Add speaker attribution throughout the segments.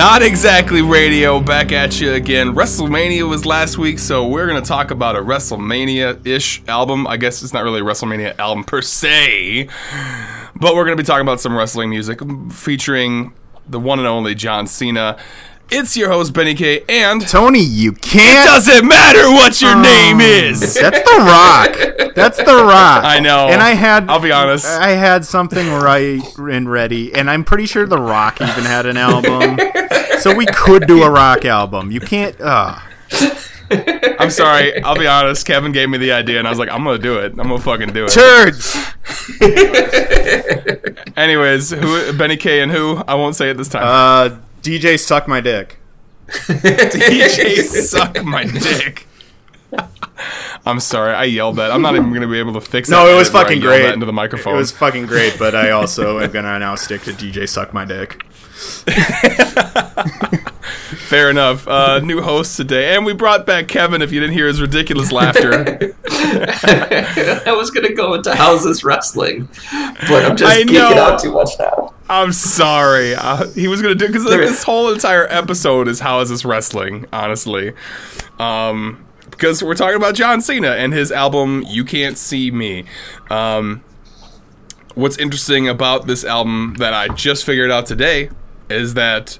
Speaker 1: Not exactly radio, back at you again. WrestleMania was last week, so we're going to talk about a WrestleMania ish album. I guess it's not really a WrestleMania album per se, but we're going to be talking about some wrestling music um, featuring the one and only John Cena. It's your host, Benny K, and
Speaker 2: Tony, you can't.
Speaker 1: It doesn't matter what your um, name is.
Speaker 2: That's the Rock. That's the Rock.
Speaker 1: I know.
Speaker 2: And I had.
Speaker 1: I'll be honest.
Speaker 2: I had something right and ready, and I'm pretty sure the Rock even had an album. so we could do a Rock album. You can't. Uh,
Speaker 1: I'm sorry. I'll be honest. Kevin gave me the idea, and I was like, I'm going to do it. I'm going to fucking do it.
Speaker 2: turds.
Speaker 1: Anyways, who Benny K and who? I won't say it this time.
Speaker 2: Uh, DJ suck my dick.
Speaker 1: DJ suck my dick. I'm sorry, I yelled that. I'm not even gonna be able to fix
Speaker 2: it.
Speaker 1: No,
Speaker 2: it was
Speaker 1: edit where I
Speaker 2: fucking great.
Speaker 1: that into the microphone.
Speaker 2: It was fucking great, but I also am gonna now stick to DJ suck my dick.
Speaker 1: Fair enough. Uh, new host today, and we brought back Kevin. If you didn't hear his ridiculous laughter,
Speaker 3: I was gonna go into how's this wrestling, but I'm just
Speaker 1: I
Speaker 3: geeking
Speaker 1: know.
Speaker 3: out too much now.
Speaker 1: I'm sorry. Uh, he was gonna do because like, this whole entire episode is how is this wrestling? Honestly, um, because we're talking about John Cena and his album "You Can't See Me." Um, what's interesting about this album that I just figured out today is that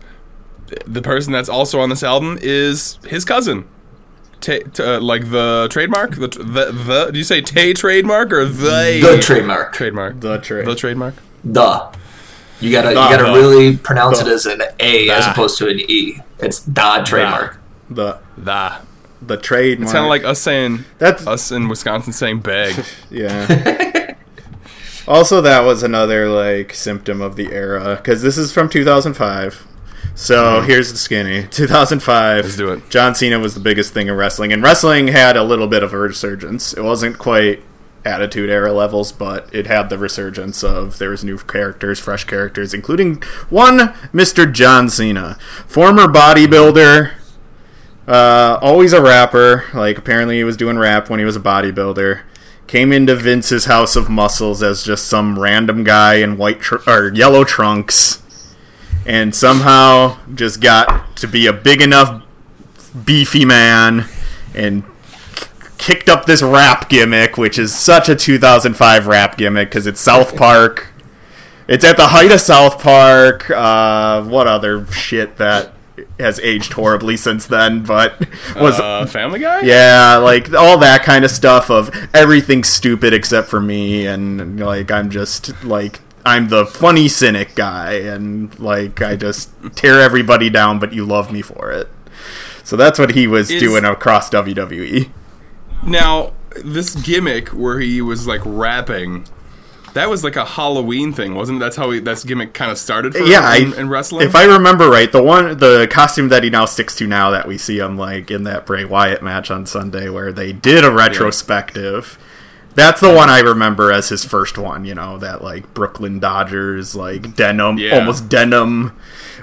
Speaker 1: the person that's also on this album is his cousin. Ta- t- uh, like the trademark, the, the the. Do you say Tay trademark or the
Speaker 3: The trademark,
Speaker 1: trademark?
Speaker 2: The trade.
Speaker 1: The trademark.
Speaker 3: the. You gotta
Speaker 2: The.
Speaker 3: you gotta
Speaker 1: The.
Speaker 3: really pronounce
Speaker 2: The.
Speaker 3: it as an A as opposed to an E. It's the trademark.
Speaker 2: the
Speaker 1: The.
Speaker 2: The trademark.
Speaker 1: It's kind of like us saying
Speaker 2: That's-
Speaker 1: us in Wisconsin saying bag.
Speaker 2: Yeah. also, that was another like symptom of the era because this is from 2005. So mm-hmm. here's the skinny. 2005.
Speaker 1: Let's do it.
Speaker 2: John Cena was the biggest thing in wrestling, and wrestling had a little bit of a resurgence. It wasn't quite Attitude Era levels, but it had the resurgence of there was new characters, fresh characters, including one Mr. John Cena, former bodybuilder, uh, always a rapper. Like apparently he was doing rap when he was a bodybuilder. Came into Vince's House of Muscles as just some random guy in white tr- or yellow trunks, and somehow just got to be a big enough beefy man and kicked up this rap gimmick, which is such a 2005 rap gimmick because it's South Park. It's at the height of South Park. Uh, what other shit that has aged horribly since then, but was
Speaker 1: Uh, Family Guy.
Speaker 2: yeah, like all that kind of stuff of everything's stupid except for me, and like I'm just like I'm the funny cynic guy, and like I just tear everybody down, but you love me for it. So that's what he was
Speaker 1: Is-
Speaker 2: doing across. WWE.
Speaker 1: Now this gimmick where he was like rapping. That was like a Halloween thing, wasn't it? That's how he, that's gimmick kind of started for
Speaker 2: yeah,
Speaker 1: him in,
Speaker 2: I,
Speaker 1: in wrestling.
Speaker 2: If I remember right, the one the costume that he now sticks to now that we see him like in that Bray Wyatt match on Sunday where they did a retrospective. That's the one I remember as his first one, you know, that like Brooklyn Dodgers like denim
Speaker 1: Yeah.
Speaker 2: almost denim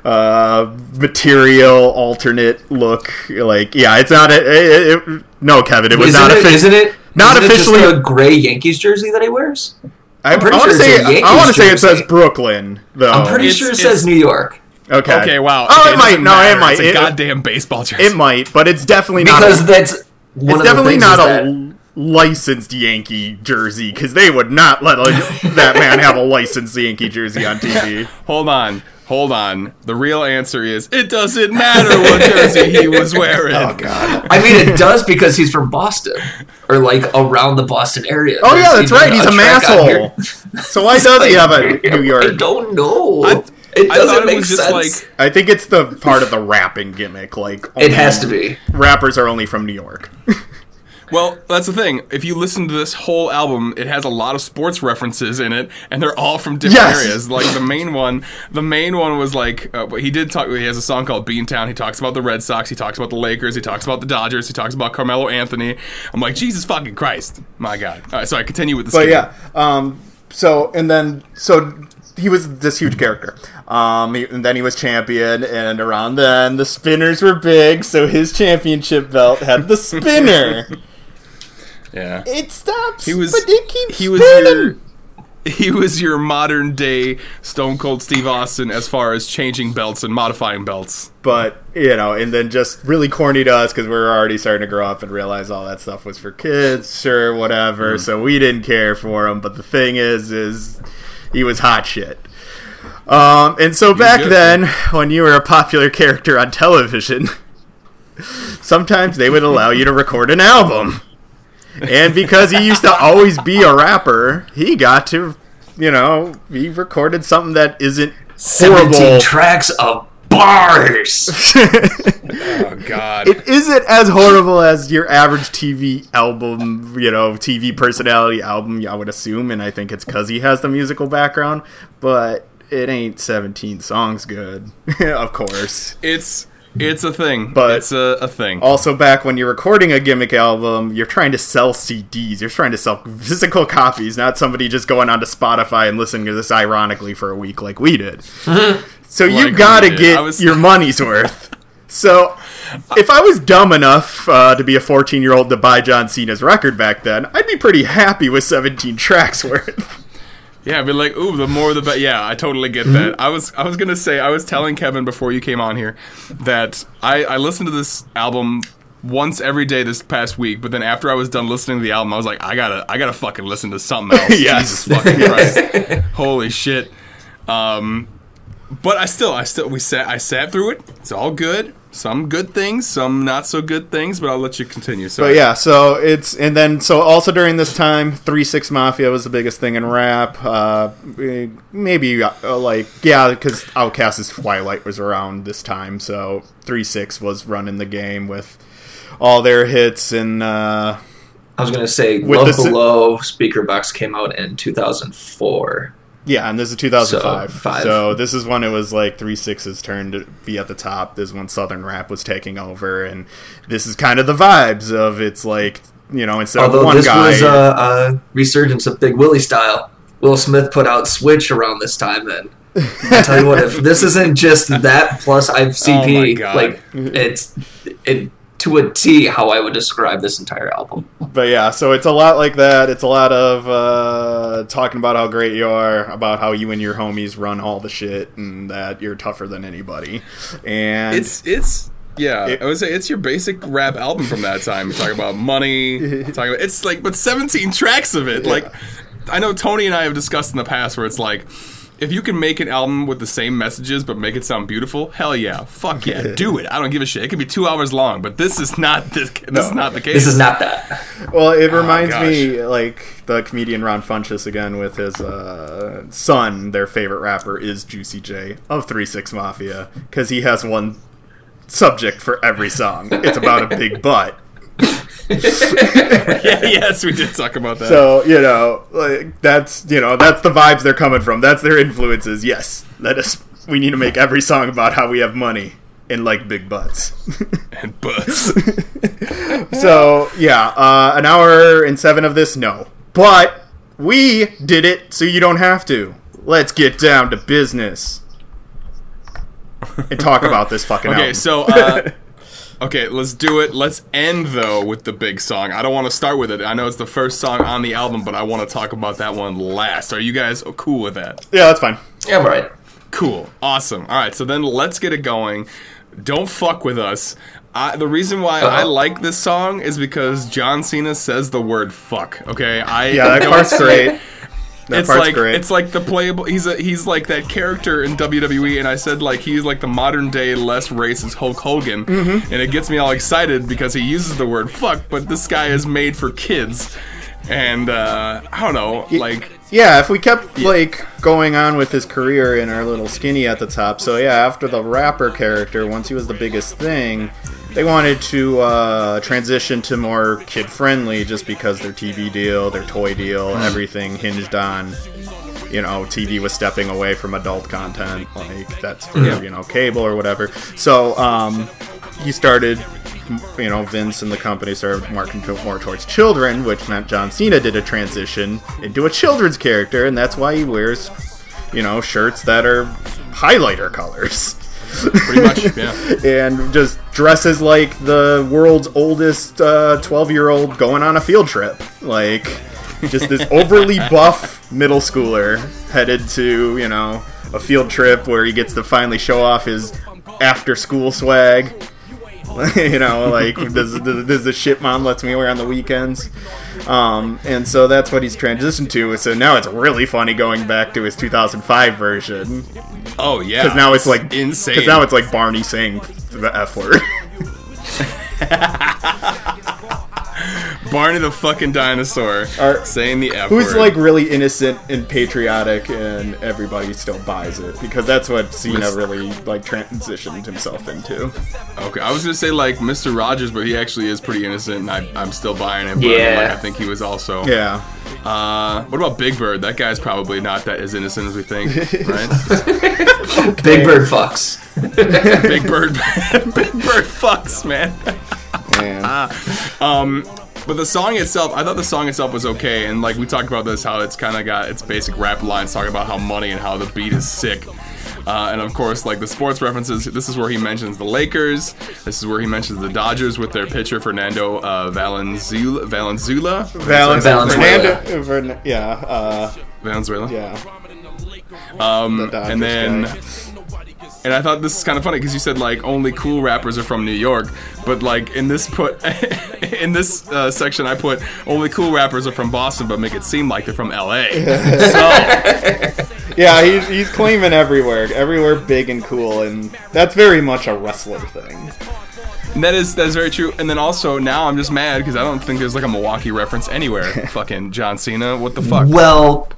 Speaker 2: uh material alternate look like yeah, it's not a, it, it- no Kevin, it was
Speaker 3: Isn't
Speaker 2: not
Speaker 3: it,
Speaker 2: offi-
Speaker 3: isn't it?
Speaker 2: not
Speaker 3: isn't it just
Speaker 2: officially-
Speaker 3: a gray Yankees jersey that he wears.
Speaker 2: I, I
Speaker 3: pretty
Speaker 2: want to
Speaker 3: sure
Speaker 2: say
Speaker 3: a
Speaker 2: I
Speaker 3: Yankees
Speaker 2: want to say it says. Brooklyn though.
Speaker 3: I'm pretty
Speaker 1: It's-
Speaker 3: sure it says New York
Speaker 2: okay.
Speaker 1: okay, wow.
Speaker 2: Oh,
Speaker 1: Okay,
Speaker 2: it might.
Speaker 1: doesn't
Speaker 2: No, it might.
Speaker 1: It's a
Speaker 2: It-
Speaker 1: goddamn baseball jersey.
Speaker 2: It might, but it's definitely not.
Speaker 3: because
Speaker 2: a,
Speaker 3: that's one
Speaker 2: it's
Speaker 3: of
Speaker 2: definitely
Speaker 3: things
Speaker 2: not
Speaker 3: is
Speaker 2: a
Speaker 3: that-
Speaker 2: l- licensed Yankee jersey because they would not let a, that man have a licensed Yankee jersey on TV.
Speaker 1: Hold on, hold on. The real answer is it doesn't matter what jersey he was oh, wearing.
Speaker 2: Oh God!
Speaker 3: I mean, it does because he's from Boston or like around the Boston area.
Speaker 2: Oh yeah, that's right. He's a
Speaker 3: track
Speaker 2: masshole. So why does he have a New York?
Speaker 3: I don't know.
Speaker 1: I-
Speaker 3: it doesn't
Speaker 1: thought it
Speaker 3: make
Speaker 1: was just
Speaker 3: sense.
Speaker 1: like
Speaker 2: I think it's the part of the rapping gimmick. Like
Speaker 3: it has to be.
Speaker 2: Rappers are only from New York.
Speaker 1: Well, that's the thing. If you listen to this whole album, it has a lot of sports references in it, and they're all from different
Speaker 2: Yes.
Speaker 1: areas. Like the main one, the main one was like uh, he did talk. He has a song called Beantown. He talks about the Red Sox. He talks about the Lakers. He talks about the Dodgers. He talks about Carmelo Anthony. I'm like Jesus fucking Christ, my God. All right, so I continue with the.
Speaker 2: But
Speaker 1: skit.
Speaker 2: yeah, um, so and then so he was this huge character. Um, he- and then he was champion, and around then the spinners were big, so his championship belt had the spinner.
Speaker 1: yeah.
Speaker 2: it stops,
Speaker 1: He was.
Speaker 2: but it keeps
Speaker 1: He was
Speaker 2: spinning.
Speaker 1: your. he was your modern day Stone Cold Steve Austin as far as changing belts and modifying belts.
Speaker 2: but you know, and then just really corny to us because we were already starting to grow up and realize all that stuff was for kids. Sure, whatever.
Speaker 1: Mm.
Speaker 2: So we didn't care for him. But the thing is, is he was hot shit. Um, and so back
Speaker 1: good,
Speaker 2: then, when you were a popular character on television, sometimes they would allow you to record an album. And because he used to always be a rapper, he got to, you know, he recorded something that isn't horrible.
Speaker 3: 17 tracks of bars.
Speaker 1: Oh God.
Speaker 2: it isn't as horrible as your average TV album, you know, TV personality album, I would assume, and I think it's because he has the musical background, but it ain't 17 songs good, of course.
Speaker 1: it's it's a thing.
Speaker 2: But-
Speaker 1: it's a, a thing.
Speaker 2: Also, back when you're recording a gimmick album, you're trying to sell CDs. You're trying to sell physical copies, not somebody just going onto Spotify and listening to this ironically for a week like we did. so
Speaker 1: Like
Speaker 2: you gotta get
Speaker 1: was-
Speaker 2: your money's worth. So if I was dumb enough uh, to be a 14 year old to buy John Cena's record back then, I'd be pretty happy with 17 tracks worth.
Speaker 1: Yeah, I'd be like, ooh, the more the better. Yeah, I totally get
Speaker 2: Mm-hmm.
Speaker 1: that. I was I was gonna say I was telling Kevin before you came on here that I I listened to this album once every day this past week, but then after I was done listening to the album, I was like, I gotta I gotta fucking listen to something else.
Speaker 2: Yes.
Speaker 1: Jesus fucking Christ. Holy shit. Um, but I still I still we sat I sat through it. It's all good. Some good things, some not so good things, but I'll let you continue. So
Speaker 2: But yeah, so it's and then so also during this time, Three Six Mafia was the biggest thing in rap. Uh, maybe uh, like yeah, because Outkast's Twilight was around this time, so Three Six was running the game with all their hits and uh,
Speaker 3: I was gonna say
Speaker 2: With
Speaker 3: Love
Speaker 2: the si-
Speaker 3: Below Speaker Box came out in 2004.
Speaker 2: Yeah, and this is 2005.
Speaker 3: So,
Speaker 2: So, this is when it was like Three Six's turn to be at the top. This is when Southern rap was taking over, and this is kind of the vibes of it's like you know instead of
Speaker 3: Although
Speaker 2: one
Speaker 3: this
Speaker 2: guy.
Speaker 3: was a, a resurgence of Big Willie style. Will Smith put out Switch around this time. Then I tell you what, if this isn't just that plus ICP,
Speaker 1: Oh
Speaker 3: like it's it to a T how I would describe this entire album.
Speaker 2: But yeah, so it's a lot like that. It's a lot of uh, talking about how great you are, about how you and your homies run all the shit, and that you're tougher than anybody. And
Speaker 1: It's it's yeah.
Speaker 2: It-
Speaker 1: I would say it's your basic rap album from that time. Talk about money. Talk about it's like but 17 tracks of it. Like I know Tony and I have discussed in the past where it's like if you can make an album with the same messages but make it sound beautiful, hell yeah, fuck yeah, do it. I don't give a shit. It could be two hours long, but this is not this. This is not the case.
Speaker 3: This is not that.
Speaker 2: well, it reminds
Speaker 1: gosh.
Speaker 2: me like the comedian Ron Funches again with his uh, son. Their favorite rapper is Juicy J of Three Six Mafia because he has one subject for every song. It's about a big butt.
Speaker 1: yeah, yes, we did talk about that.
Speaker 2: So you know, like that's you know that's the vibes they're coming from. That's their influences. Yes, let us. We need to make every song about how we have money and like big butts.
Speaker 1: and butts.
Speaker 2: so yeah, uh, an hour and seven of this, no, but we did it, so you don't have to. Let's get down to business and talk about this fucking.
Speaker 1: Okay,
Speaker 2: album.
Speaker 1: so uh, okay, let's do it. Let's end though with the big song. I don't want to start with it. I know it's the first song on the album, but I want to talk about that one last. Are you guys cool with that?
Speaker 2: yeah, that's fine.
Speaker 3: Yeah, I'm right.
Speaker 1: Cool, awesome. All right, so then let's get it going. Don't fuck with us. I, the reason why I
Speaker 3: Uh-oh.
Speaker 1: like this song is because John Cena says the word "fuck." Okay, I
Speaker 2: Yeah, that part's great. That
Speaker 1: it's like
Speaker 2: great.
Speaker 1: it's like the playable. He's a he's like that character in WWE, and I said like he's like the modern day less racist Hulk Hogan,
Speaker 2: Mm-hmm.
Speaker 1: and it gets me all excited because he uses the word fuck, but this guy is made for kids, and uh, I don't know, like
Speaker 2: Yeah, if we kept like going on with his career in our little skinny at the top. So yeah, after the rapper character, once he was the biggest thing, they wanted to uh, transition to more kid friendly, just because their TV deal, their toy deal, everything hinged on. You know, TV was stepping away from adult content, like that's for you know cable or whatever. So um, he started you know, Vince and the company started marketing more towards children, which meant John Cena did a transition into a children's character, and that's why he wears, you know, shirts that are highlighter colors.
Speaker 1: pretty much, yeah.
Speaker 2: and just dresses like the world's oldest uh, 12 year old going on a field trip. Like, just this overly buff middle schooler headed to you know a field trip where he gets to finally show off his after school swag. you know, like does, does, does the shit mom lets me wear on the weekends, um, and so that's what he's transitioned to. So now it's really funny going back to his 2005 version
Speaker 1: Oh yeah,
Speaker 2: because now it's like
Speaker 1: insane.
Speaker 2: Because now it's like Barney saying the f word.
Speaker 1: Barney the fucking dinosaur
Speaker 2: Are-
Speaker 1: saying the F
Speaker 2: Who's
Speaker 1: word.
Speaker 2: like really innocent and patriotic, and everybody still buys it because that's what Cena really like transitioned himself into.
Speaker 1: Okay, I was gonna say like Mr. Rogers, but he actually is pretty innocent, and I, I'm still buying it. But
Speaker 3: Yeah.
Speaker 1: like, I think he was also.
Speaker 2: Yeah,
Speaker 1: Uh, what about Big Bird? That guy's probably not that as innocent as we think, right?
Speaker 3: Big Bird fucks.
Speaker 1: Big Bird, Big Bird fucks, man.
Speaker 2: man.
Speaker 1: Um, but the song itself, I thought the song itself was okay, and like we talked about this, how it's kind of got its basic rap lines talking about how money and how the beat is sick. Uh, and of course, like the sports references, this is where he mentions the Lakers. This is where he mentions the Dodgers with their pitcher Fernando uh, Valenzuela. Valenzuela.
Speaker 2: Valen-
Speaker 3: Valenzuela.
Speaker 2: Fernando- yeah, uh,
Speaker 1: Valenzuela.
Speaker 2: yeah.
Speaker 1: Um,
Speaker 2: Dodgers
Speaker 1: and then,
Speaker 2: guy.
Speaker 1: and I thought this is kind of funny because you said like only cool rappers are from New York, but like in this put in this uh, section I put only cool rappers are from Boston, but make it seem like they're from L.A. so
Speaker 2: Yeah, he's, he's claiming everywhere, everywhere big and cool, and that's very much a wrestler thing.
Speaker 1: And that is that is very true. And then also now I'm just mad because I don't think there's like a Milwaukee reference anywhere. Fucking John Cena, what the fuck?
Speaker 3: Well,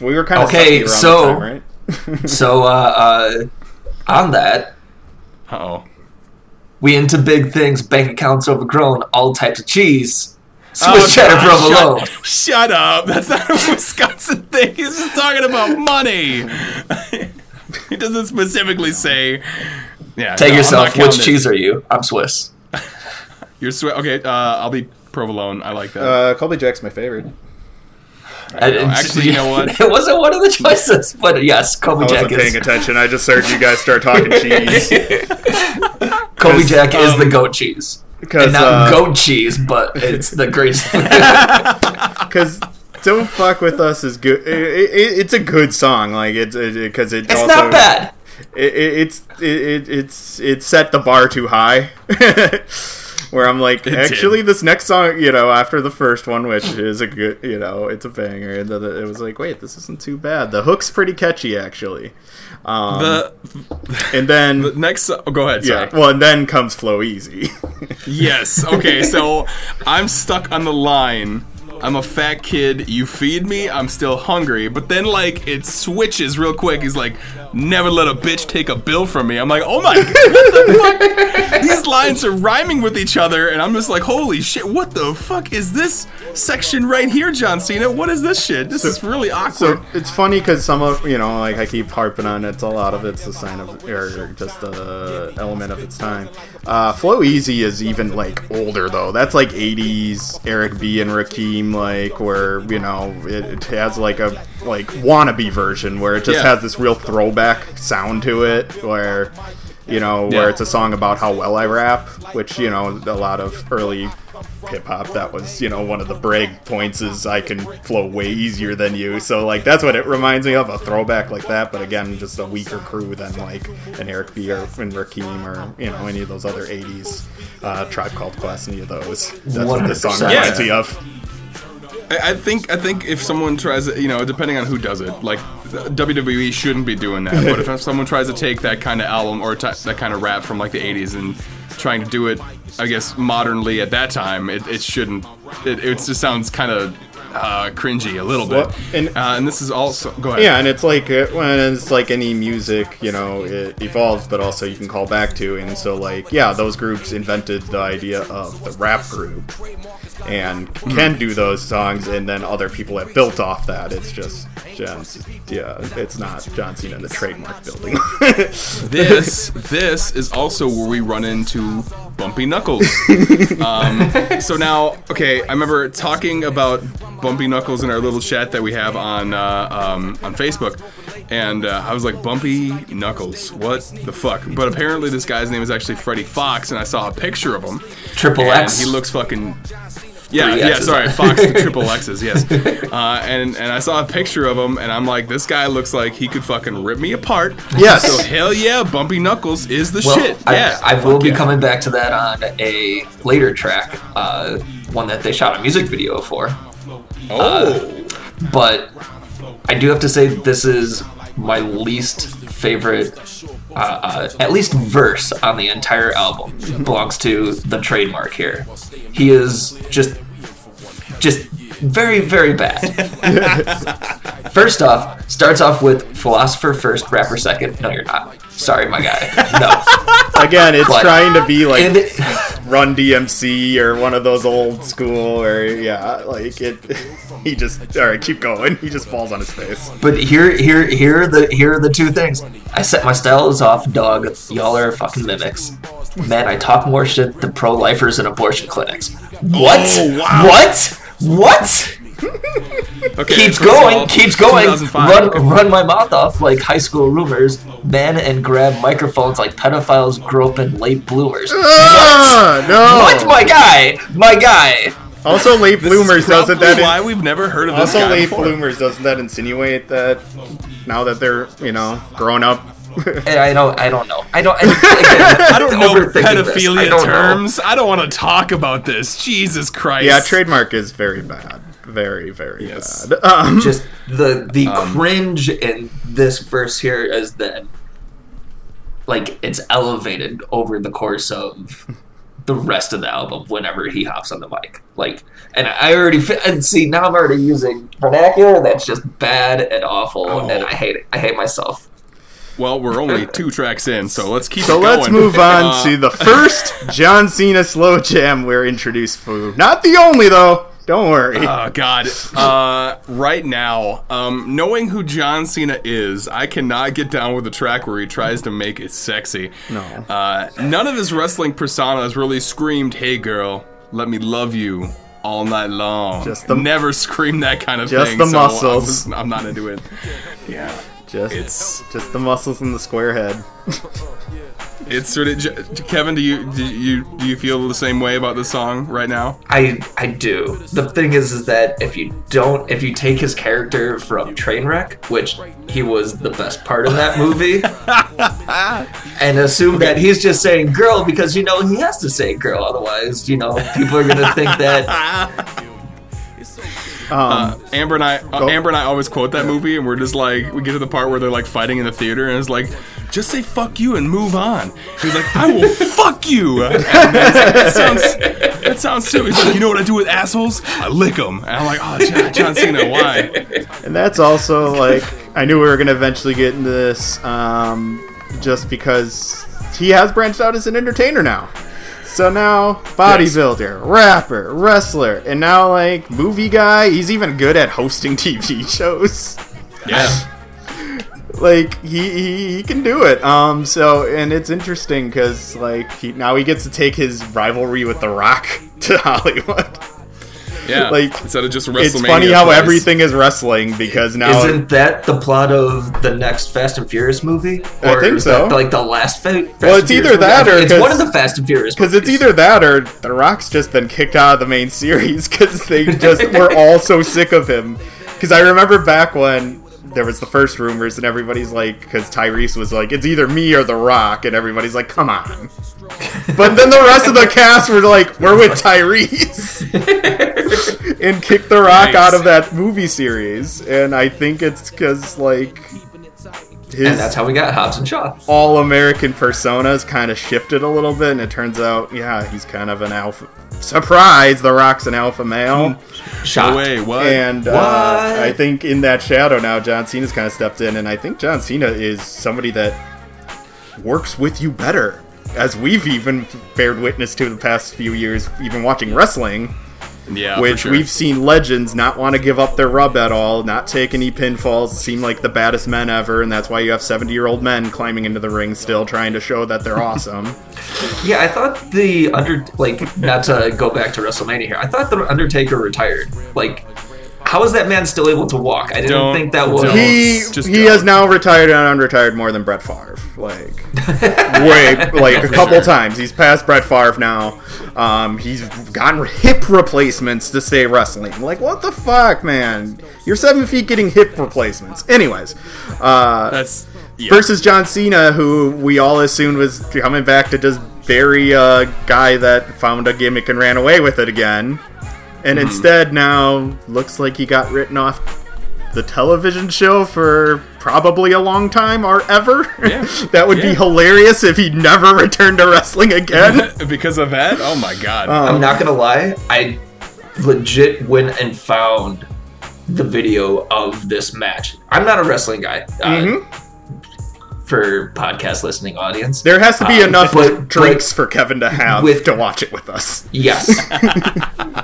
Speaker 2: We were kind of
Speaker 3: Okay, so-
Speaker 2: the time, right?
Speaker 3: so uh, uh, on that,
Speaker 1: Oh,
Speaker 3: we into big things, bank accounts overgrown, all types of cheese. Swiss
Speaker 1: Oh,
Speaker 3: cheddar provolone.
Speaker 1: Shut, shut up! That's not a Wisconsin thing. He's just talking about money. he doesn't specifically say. Yeah,
Speaker 3: Take
Speaker 1: no,
Speaker 3: yourself. Which
Speaker 1: it.
Speaker 3: cheese are you? I'm Swiss.
Speaker 1: You're sweat. Okay, uh, I'll be provolone. I like that.
Speaker 2: Uh, Colby Jack's my favorite.
Speaker 3: I-
Speaker 1: know. Actually, you know what?
Speaker 3: it wasn't one of the choices, but yes, Colby
Speaker 2: I
Speaker 3: Jack
Speaker 2: wasn't paying attention. I just heard you guys start talking cheese.
Speaker 3: Colby Jack is
Speaker 1: um,
Speaker 3: the goat cheese. And not
Speaker 2: uh,
Speaker 3: goat cheese, but it's the greatest.
Speaker 2: Because "Don't Fuck with Us" is good. It, it, it's a good song. Like it's because it,
Speaker 3: it's
Speaker 2: also,
Speaker 3: not bad.
Speaker 2: It, it, it's it, it, it's it set the bar too high. Where I'm like,
Speaker 1: It
Speaker 2: actually,
Speaker 1: did.
Speaker 2: this next song, you know, after the first one, which is a good, you know, it's a banger. And then it was like, wait, this isn't too bad. The hook's pretty catchy, actually. Um,
Speaker 1: the,
Speaker 2: and then,
Speaker 1: the next. Oh, go ahead. Sorry.
Speaker 2: yeah, well, and then comes Flow Easy.
Speaker 1: Yes. Okay. So I'm stuck on the line. I'm a fat kid. You feed me. I'm still hungry. But then, like, it switches real quick. He's like, "Never let a bitch take a bill from me." I'm like, "Oh my god, what the fuck?" These lines are rhyming with each other, and I'm just like, "Holy shit! What the fuck is this section right here, John Cena? What is this shit? This is really awkward."
Speaker 2: So it's funny because some of you know, like I keep harping on it. A lot of it's a sign of, or just a element of its time. Uh, Flow Easy is even like older though. That's like '80s Eric B and Rakim, like where you know it, it has like a like wannabe version where it just
Speaker 1: Yeah.
Speaker 2: has this real throwback sound to it, where you know where
Speaker 1: Yeah.
Speaker 2: it's a song about how well I rap, which you know a lot of early hip hop that was you know one of the brag points is I can flow way easier than you so like that's what it reminds me of a throwback like that but again just a weaker crew than like an Eric B or and Rakim or you know any of those other 80s uh, Tribe Called Quest any of those that's what this song reminds
Speaker 1: Yeah.
Speaker 2: me of
Speaker 1: I I think I think if someone tries, you know, depending on who does it, like WWE shouldn't be doing that. But if someone tries to take that kind of album or t- that kind of rap from like the '80s and trying to do it, I guess modernly at that time, it, it shouldn't. It, it just sounds kind of uh, cringy a little bit.
Speaker 2: Well, and-
Speaker 1: uh, and this is also go ahead.
Speaker 2: Yeah, and it's like uh, when it's like any music, you know, it evolves, but also you can call back to. And so, like, yeah, those groups invented the idea of the rap group, and can do those songs, and then other people have built off that. It's just, just yeah, it's not John Cena in the trademark building.
Speaker 1: this this is also where we run into bumpy knuckles um, so now okay i remember talking about bumpy knuckles in our little chat that we have on uh, um, on facebook and uh, i was like bumpy knuckles what the fuck but apparently this guy's name is actually freddie foxxx and i saw a picture of him
Speaker 3: Triple X.
Speaker 1: he looks fucking Yeah, yeah.
Speaker 3: X's
Speaker 1: Sorry. Fox the triple X's. Yes, uh, and and I saw a picture of him, and I'm like, this guy looks like he could fucking rip me apart.
Speaker 2: Yes.
Speaker 1: So hell yeah, Bumpy Knuckles is the
Speaker 3: Well,
Speaker 1: shit.
Speaker 3: I,
Speaker 1: yeah,
Speaker 3: I will be
Speaker 1: yeah.
Speaker 3: coming back to that on a later track, uh, one that they shot a music video for.
Speaker 1: Oh,
Speaker 3: But I do have to say this is my least favorite, uh, uh, at least verse on the entire album belongs to the trademark here. He is just, just very, very bad. First off, starts off with philosopher first, rapper second. No, you're not. Sorry, my guy. No.
Speaker 2: Again, it's
Speaker 3: But-
Speaker 2: trying to be like
Speaker 3: it-
Speaker 2: Run DMC or one of those old school, or yeah, like it. He just all right, keep going. He just falls on his face.
Speaker 3: But here, here, here are the here are the two things. I set my styles off, dog. Y'all are fucking mimics. Man, I talk more shit than pro-lifers and abortion clinics. What?
Speaker 1: Oh, wow.
Speaker 3: What? What?
Speaker 1: okay.
Speaker 3: Keeps
Speaker 1: first
Speaker 3: going,
Speaker 1: all,
Speaker 3: keeps going. Run,
Speaker 1: Okay.
Speaker 3: run my mouth off like high school rumors. Man and grab microphones like pedophiles groping late bloomers.
Speaker 2: Ah, no.
Speaker 3: What, my guy? My guy.
Speaker 2: Also, late
Speaker 1: This is
Speaker 2: bloomers doesn't
Speaker 1: probably
Speaker 2: that?
Speaker 1: why we've never heard of this
Speaker 2: also,
Speaker 1: guy
Speaker 2: late
Speaker 1: before.
Speaker 2: bloomers doesn't that insinuate that now that they're you know grown up?
Speaker 3: Eh, I don't. I don't know. I don't. I, again,
Speaker 1: I don't know
Speaker 3: overthinking this. I
Speaker 1: pedophilia
Speaker 3: don't know.
Speaker 1: terms. I don't want to talk about this. Jesus Christ.
Speaker 2: yeah, trademark is very bad. Very, very
Speaker 1: Yes.
Speaker 2: bad. Um,
Speaker 3: just the the
Speaker 1: Um,
Speaker 3: cringe in this verse here is that like it's elevated over the course of the rest of the album whenever he hops on the mic like and i already fi- and see now i'm already using vernacular that's just bad and awful
Speaker 1: Oh.
Speaker 3: and i hate it i hate myself
Speaker 1: Well, we're only two tracks in, so let's keep
Speaker 2: so
Speaker 1: it going.
Speaker 2: let's move on
Speaker 1: Uh,
Speaker 2: to the first John Cena slow jam we're introduced to. Not the only though. Don't worry.
Speaker 1: Oh God! Uh, right now, um, knowing who John Cena is, I cannot get down with the track where he tries to make it sexy.
Speaker 2: No.
Speaker 1: Uh, none of his wrestling personas really screamed, "Hey, girl, let me love you." All night long.
Speaker 2: Just the-
Speaker 1: never scream that kind of
Speaker 2: just
Speaker 1: thing.
Speaker 2: Just the
Speaker 1: so I
Speaker 2: muscles.
Speaker 1: was- I'm not into it. Yeah,
Speaker 2: just,
Speaker 1: it's
Speaker 2: just the muscles in the square head.
Speaker 1: it's sort of. Kevin, do you do you do you feel the same way about this song right now?
Speaker 3: i i do the thing is is that if you don't if you take his character from trainwreck which he was the best part of that movie and assume that he's just saying girl because you know he has to say girl otherwise you know people are gonna think that
Speaker 2: Um,
Speaker 1: Amber and I, uh, Amber and I always quote that movie, and we're just like, we get to the part where they're like fighting in the theater, and it's like, just say "fuck you" and move on. He's like, I will fuck you. And like, that sounds, that sounds stupid. He's like, you know what I do with assholes? I lick them. And I'm like, oh, John, John Cena, why?
Speaker 2: And that's also like I knew we were gonna eventually get into this, um, just because he has branched out as an entertainer now. So now bodybuilder, rapper, wrestler, and now like movie guy. He's even good at hosting TV shows.
Speaker 1: Yeah,
Speaker 2: like he, he he can do it. Um. So and it's interesting because like he now he gets to take his rivalry with The Rock to Hollywood.
Speaker 1: Yeah.
Speaker 2: Like,
Speaker 1: instead of just WrestleMania.
Speaker 2: It's funny how
Speaker 1: twice.
Speaker 2: everything is wrestling because now
Speaker 3: isn't that the plot of the next Fast and Furious movie
Speaker 2: I think
Speaker 3: is
Speaker 2: so.
Speaker 3: that, like the last fa- Fast
Speaker 2: Well,
Speaker 3: and
Speaker 2: it's
Speaker 3: Furious
Speaker 2: either
Speaker 3: movie?
Speaker 2: that
Speaker 3: I
Speaker 2: or
Speaker 3: it's one of the Fast and Furious
Speaker 2: Because it's either that or The Rock's just been kicked out of the main series because they just were all so sick of him. Because I remember back when there was the first rumors and everybody's like, because Tyrese was like, it's either me or The Rock, and everybody's like, come on. But then the rest of the cast were like, we're with Tyrese. And kicked The Rock
Speaker 1: Nice.
Speaker 2: out of that movie series. And I think it's because, like, his
Speaker 3: and that's how we got Hobbs and Shaw.
Speaker 2: all American personas kind of shifted a little bit, and it turns out, yeah, he's kind of an alpha. Surprise! The Rock's an alpha male,
Speaker 3: Shot.
Speaker 1: No way, what?
Speaker 2: and uh, I think in that shadow now, John Cena's kind of stepped in, and I think John Cena is somebody that works with you better, as we've even fared witness to the past few years, even watching wrestling
Speaker 1: yeah,
Speaker 2: which
Speaker 1: sure.
Speaker 2: we've seen legends not want to give up their rub at all, not take any pinfalls, seem like the baddest men ever, and that's why you have 70 year old men climbing into the ring still trying to show that they're awesome.
Speaker 3: Yeah, I thought the under like not to go back to WrestleMania here. I thought the Undertaker retired. Like, how is that man still able to walk? I didn't
Speaker 1: Don't-
Speaker 3: think that was.
Speaker 2: he
Speaker 1: just
Speaker 2: he
Speaker 1: don't.
Speaker 2: has now retired and unretired more than Brett Favre. Like, way like a couple times. He's past Brett Favre now. Um, he's gotten hip replacements to stay wrestling. Like what the fuck, man? You're seven feet getting hip replacements. Anyways, uh,
Speaker 1: That's yeah.
Speaker 2: versus John Cena, who we all assumed was coming back to just bury a guy that found a gimmick and ran away with it again. And
Speaker 1: Mm-hmm.
Speaker 2: instead now looks like he got written off the television show for probably a long time or ever.
Speaker 1: Yeah.
Speaker 2: that would be hilarious if he never returned to wrestling again.
Speaker 1: because of that. Oh my god.
Speaker 3: I'm not gonna lie, I legit went and found the video of this match. I'm not a wrestling guy. Uh, For podcast listening audience,
Speaker 2: there has to be
Speaker 3: Um,
Speaker 2: enough
Speaker 3: but-
Speaker 2: drinks for Kevin to have
Speaker 3: with-
Speaker 2: to watch it with us.
Speaker 3: Yes.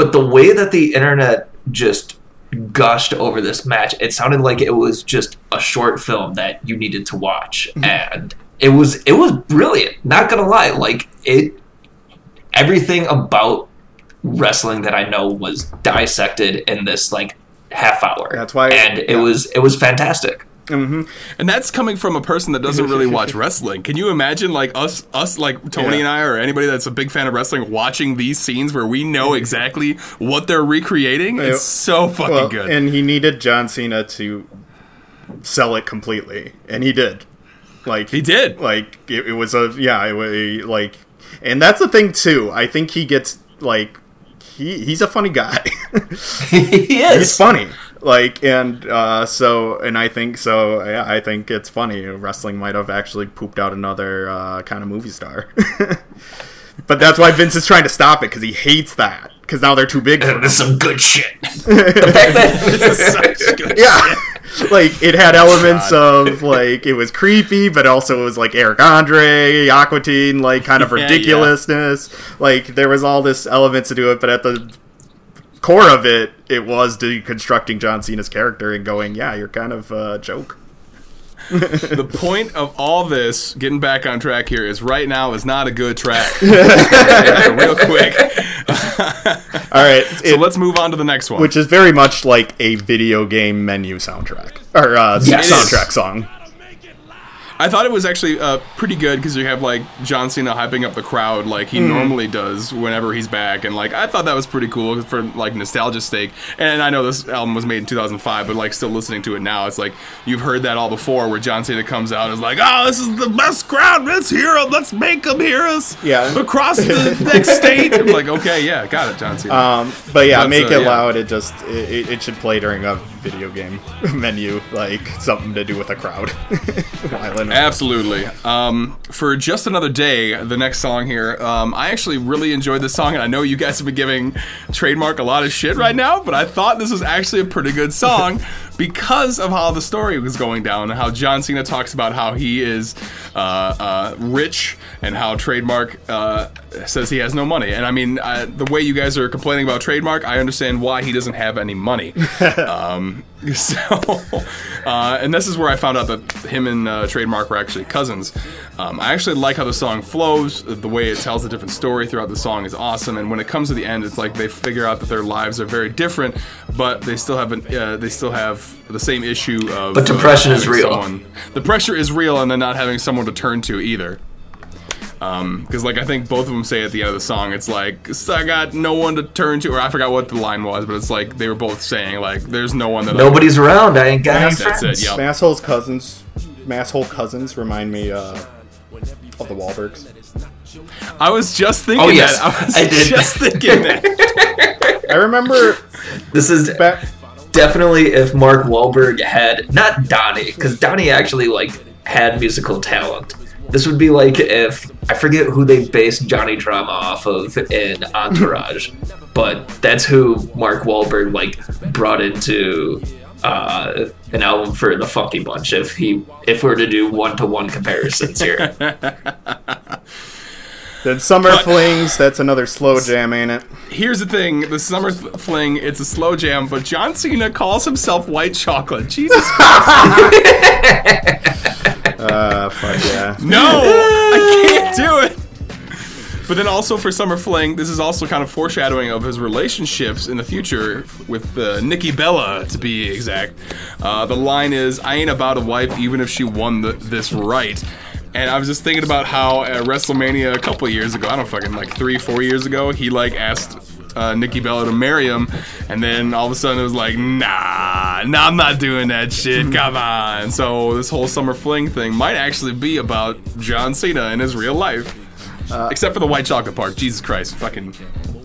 Speaker 3: but the way that the internet just gushed over this match, it sounded like it was just a short film that you needed to watch. Mm-hmm. And it was it was brilliant. Not gonna lie. Like it everything about wrestling that I know was dissected in this like half hour.
Speaker 2: That's why-
Speaker 3: and it
Speaker 2: yeah.
Speaker 3: was it was fantastic. Mm-hmm.
Speaker 1: And that's coming from a person that doesn't really watch wrestling. Can you imagine, like us, us, like Tony
Speaker 2: Yeah.
Speaker 1: and I, or anybody that's a big fan of wrestling, watching these scenes where we know mm-hmm. exactly what they're recreating?
Speaker 2: Yeah.
Speaker 1: It's so fucking
Speaker 2: Well,
Speaker 1: good.
Speaker 2: And he needed John Cena to sell it completely, and he did. Like
Speaker 1: he did.
Speaker 2: Like it, it was a yeah, it was like, and that's the thing too. I think he gets like he he's a funny guy.
Speaker 3: he is.
Speaker 2: he's funny. Like and uh, so and I think so. Yeah, I think it's funny. Wrestling might have actually pooped out another uh, kind of movie star. but that's why Vince is trying to stop it because he hates that because now they're too big.
Speaker 3: This is some good shit. the fact that
Speaker 1: Such good
Speaker 2: yeah like it had elements of like it was creepy but also it was like eric andre aquatine like kind of
Speaker 1: Yeah, yeah.
Speaker 2: ridiculousness like there was all this elements to do it but at the core of it it was deconstructing john cena's character and going yeah you're kind of a joke
Speaker 1: the point of all this, getting back on track here, is right now is not a good track. Real quick.
Speaker 2: all right
Speaker 1: So
Speaker 2: it-
Speaker 1: let's move on to the next one.
Speaker 2: which is very much like a video game menu soundtrack or uh,
Speaker 3: Yes.
Speaker 2: soundtrack song
Speaker 1: I thought it was actually uh, pretty good because you have like John Cena hyping up the crowd like he normally does whenever he's back, and like I thought that was pretty cool for like nostalgia's sake. And I know this album was made in 2005, but like still listening to it now, it's like you've heard that all before, where John Cena comes out and is like, "Oh, this is the best crowd. Let's hear it. Let's make them hear us."
Speaker 2: Yeah.
Speaker 1: across the next state. I'm like, okay, yeah, got it, John Cena.
Speaker 2: Um, but yeah, make
Speaker 1: uh,
Speaker 2: it
Speaker 1: yeah.
Speaker 2: loud. It just it- it should play during a video game menu, like something to do with a crowd. While in a-
Speaker 1: Absolutely. Um, for just another day, the next song here, um, I actually really enjoyed this song, and I know you guys have been giving Trademarc a lot of shit right now, but I thought this was actually a pretty good song because of how the story was going down, and how John Cena talks about how he is uh, uh, rich and how Trademarc uh, says he has no money. And I mean, uh, the way you guys are complaining about Trademarc, I understand why he doesn't have any money. um, so, uh, and this is where I found out that him and uh, Trademarc were actually cousins. Um, I actually like how the song flows. The way it tells a different story throughout the song is awesome. And when it comes to the end, it's like they figure out that their lives are very different, but they still have an, uh, they still have the same issue of.
Speaker 3: But depression is real.
Speaker 1: someone- the pressure is real, and then not having someone to turn to either. Because, like, I think both of them say at the end of the song, it's like, I got no one to turn to, or I forgot what the line was, but it's like they were both saying, like, there's no one that I-
Speaker 3: nobody's around, I ain't got any
Speaker 1: That's
Speaker 3: friends.
Speaker 1: it, yep.
Speaker 2: Masshole's cousins, Masshole cousins remind me uh, of the Wahlbergs.
Speaker 1: I was just thinking
Speaker 3: Oh, yes.
Speaker 1: that. I was
Speaker 3: I did.
Speaker 1: just thinking that.
Speaker 2: I remember
Speaker 3: This is
Speaker 2: back.
Speaker 3: definitely if Mark Wahlberg had not Donnie, because Donnie actually like had musical talent. This would be like if I forget who they based Johnny Drama off of in Entourage, but that's who Mark Wahlberg like brought into uh, an album for the Funky Bunch. If he if we're to do one to one comparisons here,
Speaker 2: Then Summer
Speaker 1: But-
Speaker 2: Flings, that's another slow jam, ain't it?
Speaker 1: Here's the thing: the summer th- fling, it's a slow jam, but John Cena calls himself white chocolate. Jesus
Speaker 2: Uh, fuck yeah.
Speaker 1: No, I can't do it. But then also for Summer Fling, this is also kind of foreshadowing of his relationships in the future with uh, Nikki Bella, to be exact. Uh, the line is, "I ain't about a wife, even if she won the, this right." And I was just thinking about how at WrestleMania a couple years ago, I don't fucking like three, four years ago, he like asked uh, Nikki Bella to marry him, and then all of a sudden it was like, nah, nah, I'm not doing that shit. Come on. So this whole summer fling thing might actually be about John Cena in his real life, except for the white chocolate part. Jesus Christ, fucking.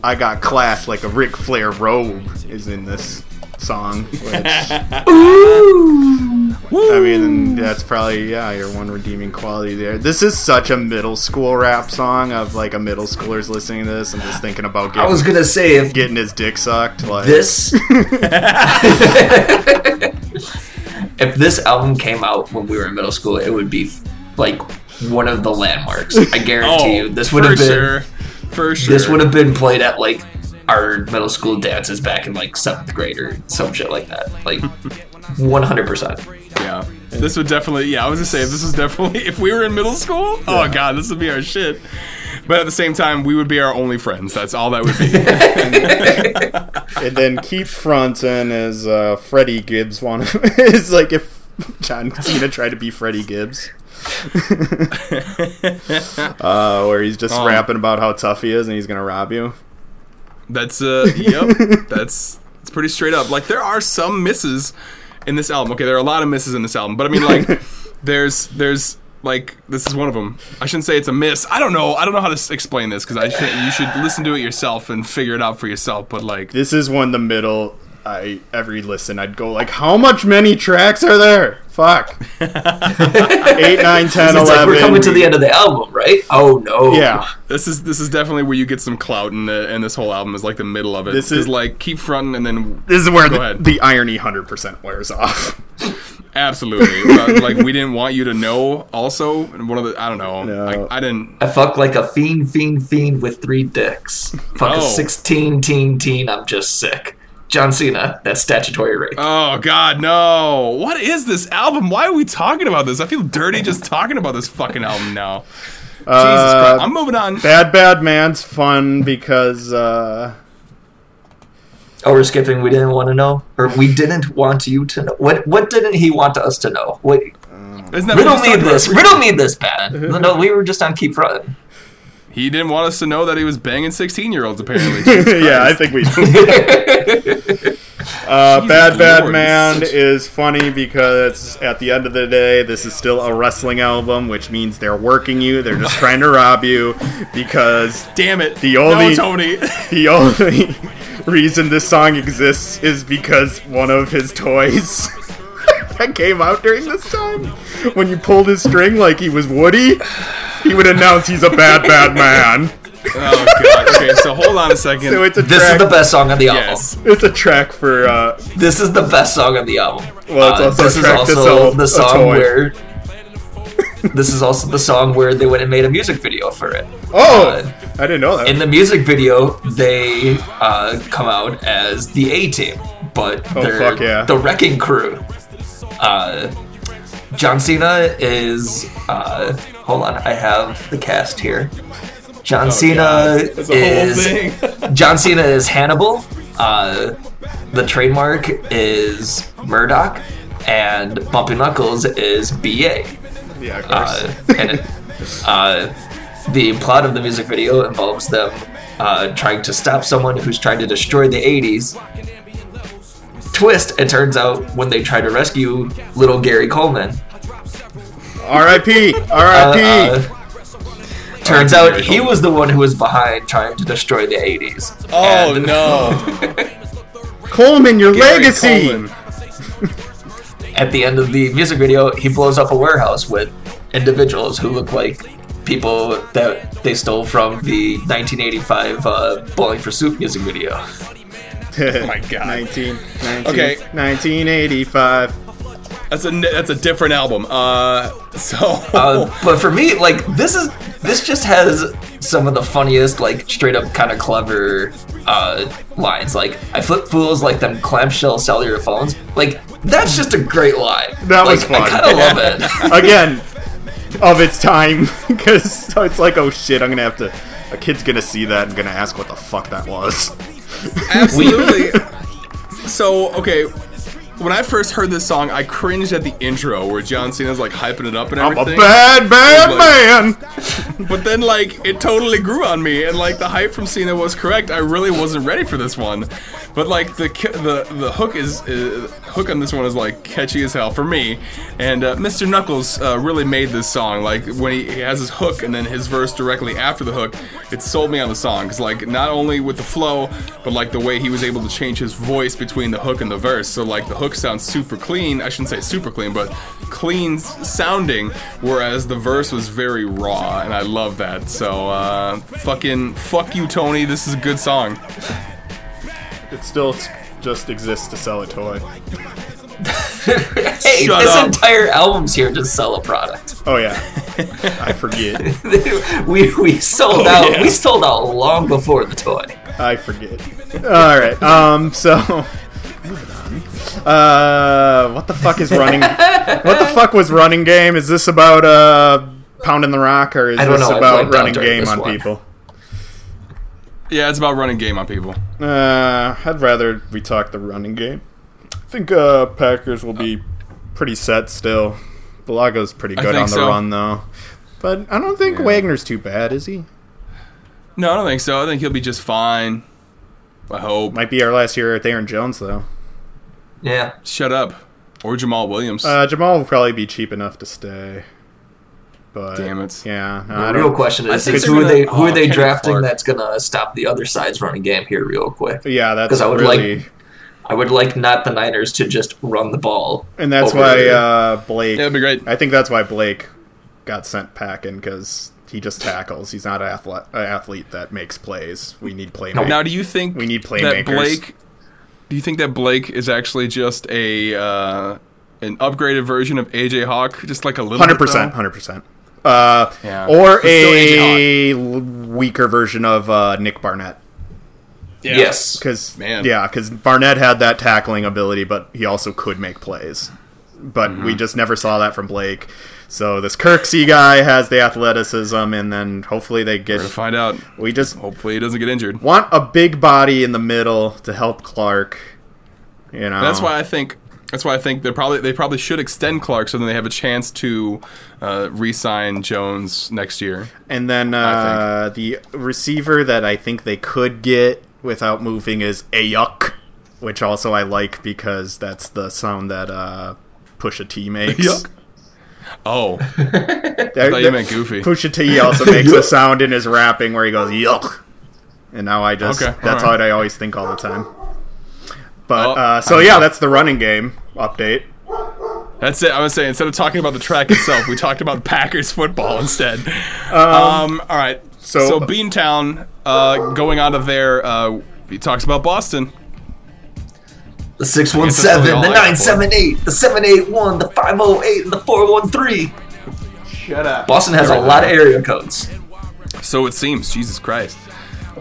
Speaker 2: I got class like a Ric Flair robe is in this song. Which, I mean, that's probably yeah your one redeeming quality there. This is such a middle school rap song of like a middle schooler's listening to this and just thinking about
Speaker 3: I
Speaker 2: getting,
Speaker 3: was gonna say if
Speaker 2: getting his dick sucked. Like
Speaker 3: this if this album came out when we were in middle school, it would be like one of the landmarks. I guarantee oh, you, this would
Speaker 1: Oh,
Speaker 3: have been
Speaker 1: sure. For sure.
Speaker 3: this would have been played at like our middle school dances back in like seventh grade or some shit like that. Like one hundred percent.
Speaker 1: Yeah. This would definitely, yeah, I was gonna say, this was definitely, if we were in middle school, oh god, this would be our shit. But at the same time, we would be our only friends. That's all that would be.
Speaker 2: and then Keep Frontin' is uh, Freddie Gibbs. One of is like if John Cena tried to be Freddie Gibbs. uh, where he's just
Speaker 1: Um,
Speaker 2: rapping about how tough he is and he's gonna rob you.
Speaker 1: That's, uh, yep. That's, it's pretty straight up. Like, there are some misses in this album. Okay, there are a lot of misses in this album. But I mean, like, there's, there's, like, this is one of them. I shouldn't say it's a miss. I don't know. I don't know how to s- explain this because I should, you should listen to it yourself and figure it out for yourself. But, like,
Speaker 2: This is one the middle. I every listen I'd go like, how much many tracks are there? Fuck. Eight, nine, ten,
Speaker 3: It's like we're coming to the end of the album, right? Oh no.
Speaker 2: Yeah.
Speaker 1: This is this is definitely where you get some clout in the in this whole album is like the middle of it.
Speaker 2: This
Speaker 1: This
Speaker 2: is-
Speaker 1: is like keep fronting and then
Speaker 2: This is where the, the irony hundred percent wears off.
Speaker 1: absolutely But, like we didn't want you to know. Also, one of the I don't know.
Speaker 2: No.
Speaker 1: Like, I didn't.
Speaker 3: I fuck like a fiend, fiend, fiend with three dicks. Fuck a
Speaker 1: Oh.
Speaker 3: 16 teen teen, I'm just sick. John Cena, that's statutory rape.
Speaker 1: Oh God, no! What is this album? Why are we talking about this? I feel dirty just talking about this fucking album now. Jesus
Speaker 2: Uh,
Speaker 1: Christ! I'm moving on.
Speaker 2: Bad Bad Man's fun because uh,
Speaker 3: oh, we're skipping. We didn't want to know, or we didn't want you to know. What? What didn't he want us to know? What?
Speaker 1: Isn't that
Speaker 3: We
Speaker 1: what
Speaker 3: don't need this.
Speaker 1: about?
Speaker 3: We don't need this, Ben. No, we were just on keep running.
Speaker 1: He didn't want us to know that he was banging 16 year olds. Apparently,
Speaker 2: yeah, I think we. uh, Bad Bad
Speaker 1: Lord.
Speaker 2: Man is funny because at the end of the day, this is still a wrestling album, which means they're working you. They're just trying to rob you because
Speaker 1: Damn it!
Speaker 2: The only-
Speaker 1: no, Tony.
Speaker 2: the only reason this song exists is because one of his toys that came out during this time, when you pulled his string like he was Woody, he would announce he's a bad, bad man.
Speaker 1: oh God. Okay, so hold on a second.
Speaker 2: So it's a
Speaker 3: This
Speaker 2: track.
Speaker 3: is the best song on the album.
Speaker 1: yes.
Speaker 2: It's a track for uh,
Speaker 3: This is the best song on the album.
Speaker 2: Well, it's
Speaker 3: Uh,
Speaker 2: also
Speaker 3: this
Speaker 2: a
Speaker 3: is
Speaker 2: track to
Speaker 3: also
Speaker 2: sell
Speaker 3: the song
Speaker 2: toy.
Speaker 3: where. this is also the song where they went and made a music video for it.
Speaker 2: Oh,
Speaker 3: Uh,
Speaker 2: I didn't know that.
Speaker 3: in the music video, they uh, come out as the A Team, but
Speaker 2: Oh,
Speaker 3: they're
Speaker 2: fuck yeah.
Speaker 3: the Wrecking Crew. Uh, John Cena is. Uh, hold on, I have the cast here. John Cena
Speaker 1: Oh, That's a whole
Speaker 3: is. John Cena is Hannibal. Uh, the trademark is Murdock, and Bumpy Knuckles is BA.
Speaker 2: yeah, of course.
Speaker 3: Uh, and it, uh, the plot of the music video involves them uh, trying to stop someone who's trying to destroy the 80s. Twist, it turns out when they try to rescue little Gary Coleman,
Speaker 2: R.I.P.
Speaker 3: uh,
Speaker 2: R.I.P.
Speaker 3: uh, turns
Speaker 1: Oh,
Speaker 3: out he was the one who was behind trying to destroy the 80s.
Speaker 1: Oh
Speaker 3: And
Speaker 1: no!
Speaker 2: Coleman, your
Speaker 1: Gary
Speaker 2: legacy.
Speaker 1: Coleman.
Speaker 3: At the end of the music video, he blows up a warehouse with individuals who look like people that they stole from the 1985 uh, Bowling for Soup music video.
Speaker 2: Oh
Speaker 1: my God.
Speaker 2: 19, 19,
Speaker 1: Okay.
Speaker 2: 1985.
Speaker 1: That's a that's a different album. Uh, so
Speaker 3: Uh, but for me, like this is this just has some of the funniest, like straight up kind of clever uh, lines. Like I flip fools like them clamshell cellular phones. Like that's just a great line.
Speaker 2: That
Speaker 3: like,
Speaker 2: was fun.
Speaker 3: I kind of love it.
Speaker 2: Again, of its time, because it's like, oh shit, I'm gonna have to. A kid's gonna see that and gonna ask what the fuck that was.
Speaker 1: Absolutely. so okay, when I first heard this song, I cringed at the intro where John Cena's like hyping it up and everything.
Speaker 2: I'm a bad, bad
Speaker 1: Like-
Speaker 2: man.
Speaker 1: But then, like, it totally grew on me, and like the hype from Cena was correct. I really wasn't ready for this one, but like the the the hook is uh, hook on this one is like catchy as hell for me. And uh, Mr. Knuckles uh, really made this song. Like when he, he has his hook and then his verse directly after the hook, it sold me on the song. Cause like not only with the flow, but like the way he was able to change his voice between the hook and the verse. So like the hook sounds super clean. I shouldn't say super clean, but clean sounding, whereas the verse was very raw, and I love that. So uh, fucking fuck you, Tony. This is a good song.
Speaker 2: It still just exists to sell a toy.
Speaker 3: Hey,
Speaker 1: Shut
Speaker 3: this
Speaker 1: up.
Speaker 3: entire album's here to sell a product.
Speaker 2: Oh yeah, I forget.
Speaker 3: we we sold
Speaker 1: Oh,
Speaker 3: out.
Speaker 1: yeah.
Speaker 3: We sold out long before the toy.
Speaker 2: I forget. All right. Um. So. Uh, what the fuck is running? what the fuck was running game? Is this about uh pounding the rock, or is this
Speaker 3: know,
Speaker 2: about running game on
Speaker 3: one.
Speaker 2: people?
Speaker 1: Yeah, it's about running game on people.
Speaker 2: Uh, I'd rather we talk the running game. I think uh, Packers will be pretty set still. Bulaga's pretty good on the
Speaker 1: so.
Speaker 2: run though, but I don't think
Speaker 1: Yeah.
Speaker 2: Wagner's too bad, is he?
Speaker 1: No, I don't think so. I think he'll be just fine. I hope.
Speaker 2: Might be our last year at Aaron Jones though.
Speaker 3: Yeah.
Speaker 1: Shut up. Or Jamaal Williams.
Speaker 2: Uh, Jamaal will probably be cheap enough to stay. But
Speaker 1: Damn it.
Speaker 2: yeah. no,
Speaker 3: The real question is, is who are
Speaker 1: gonna-
Speaker 3: they who
Speaker 1: oh,
Speaker 3: are they
Speaker 1: Kenny
Speaker 3: drafting
Speaker 1: Clark.
Speaker 3: that's gonna stop the other side's running game here real quick?
Speaker 2: Yeah, that's
Speaker 3: 'Cause I would
Speaker 2: really,
Speaker 3: like- I would like not the Niners to just run the ball.
Speaker 2: and that's why uh, Blake.
Speaker 1: Yeah, that'd be great.
Speaker 2: I think that's why Blake got sent packing because he just tackles. He's not an athlete, an athlete that makes plays. We need playmakers.
Speaker 1: now, do you think
Speaker 2: We need
Speaker 1: that
Speaker 2: playmakers.
Speaker 1: Blake? Do you think that Blake is actually just a uh, an upgraded version of AJ Hawk, just like a little?
Speaker 2: hundred percent, hundred percent. Uh,
Speaker 1: Yeah.
Speaker 2: or
Speaker 1: But still
Speaker 2: a l- weaker version of uh, Nick Barnett.
Speaker 1: Yeah.
Speaker 3: Yes.
Speaker 2: Because yeah, because Barnett had that tackling ability, but he also could make plays. But
Speaker 1: Mm-hmm.
Speaker 2: we just never saw that from Blake. So this Kirksey guy has the athleticism, and then hopefully they
Speaker 1: We're
Speaker 2: get.
Speaker 1: gonna find out.
Speaker 2: We just
Speaker 1: Hopefully, he doesn't get injured.
Speaker 2: want a big body in the middle to help Clark. You know,
Speaker 1: That's why I think. That's why I think they probably they probably should extend Clark so then they have a chance to uh, re-sign Jones next year.
Speaker 2: And then uh, the receiver that I think they could get without moving is Aiyuk, which also I like because that's the sound that uh, Pusha T makes.
Speaker 1: Aiyuk? Oh,
Speaker 2: That-
Speaker 1: I thought you
Speaker 2: that-
Speaker 1: meant Goofy.
Speaker 2: Pusha T also makes a sound in his rapping where he goes yuck, and now I just
Speaker 1: Okay,
Speaker 2: that's
Speaker 1: alright.
Speaker 2: what I always think all the time. But
Speaker 1: Oh,
Speaker 2: uh, so yeah, that's the running game update.
Speaker 1: That's it. I was saying instead of talking about the track itself, we talked about Packers football instead. Um, all right.
Speaker 2: so-
Speaker 1: So, Beantown, uh, going on to there, uh, he talks about Boston.
Speaker 3: The six one
Speaker 1: that's
Speaker 3: seven,
Speaker 1: really all
Speaker 3: the
Speaker 1: I got
Speaker 3: nine
Speaker 1: for
Speaker 3: seven eight, the seven eight one, the five oh eight, and the four one three.
Speaker 2: Shut up.
Speaker 3: Boston has a lot of area codes.
Speaker 1: So it seems. Jesus Christ.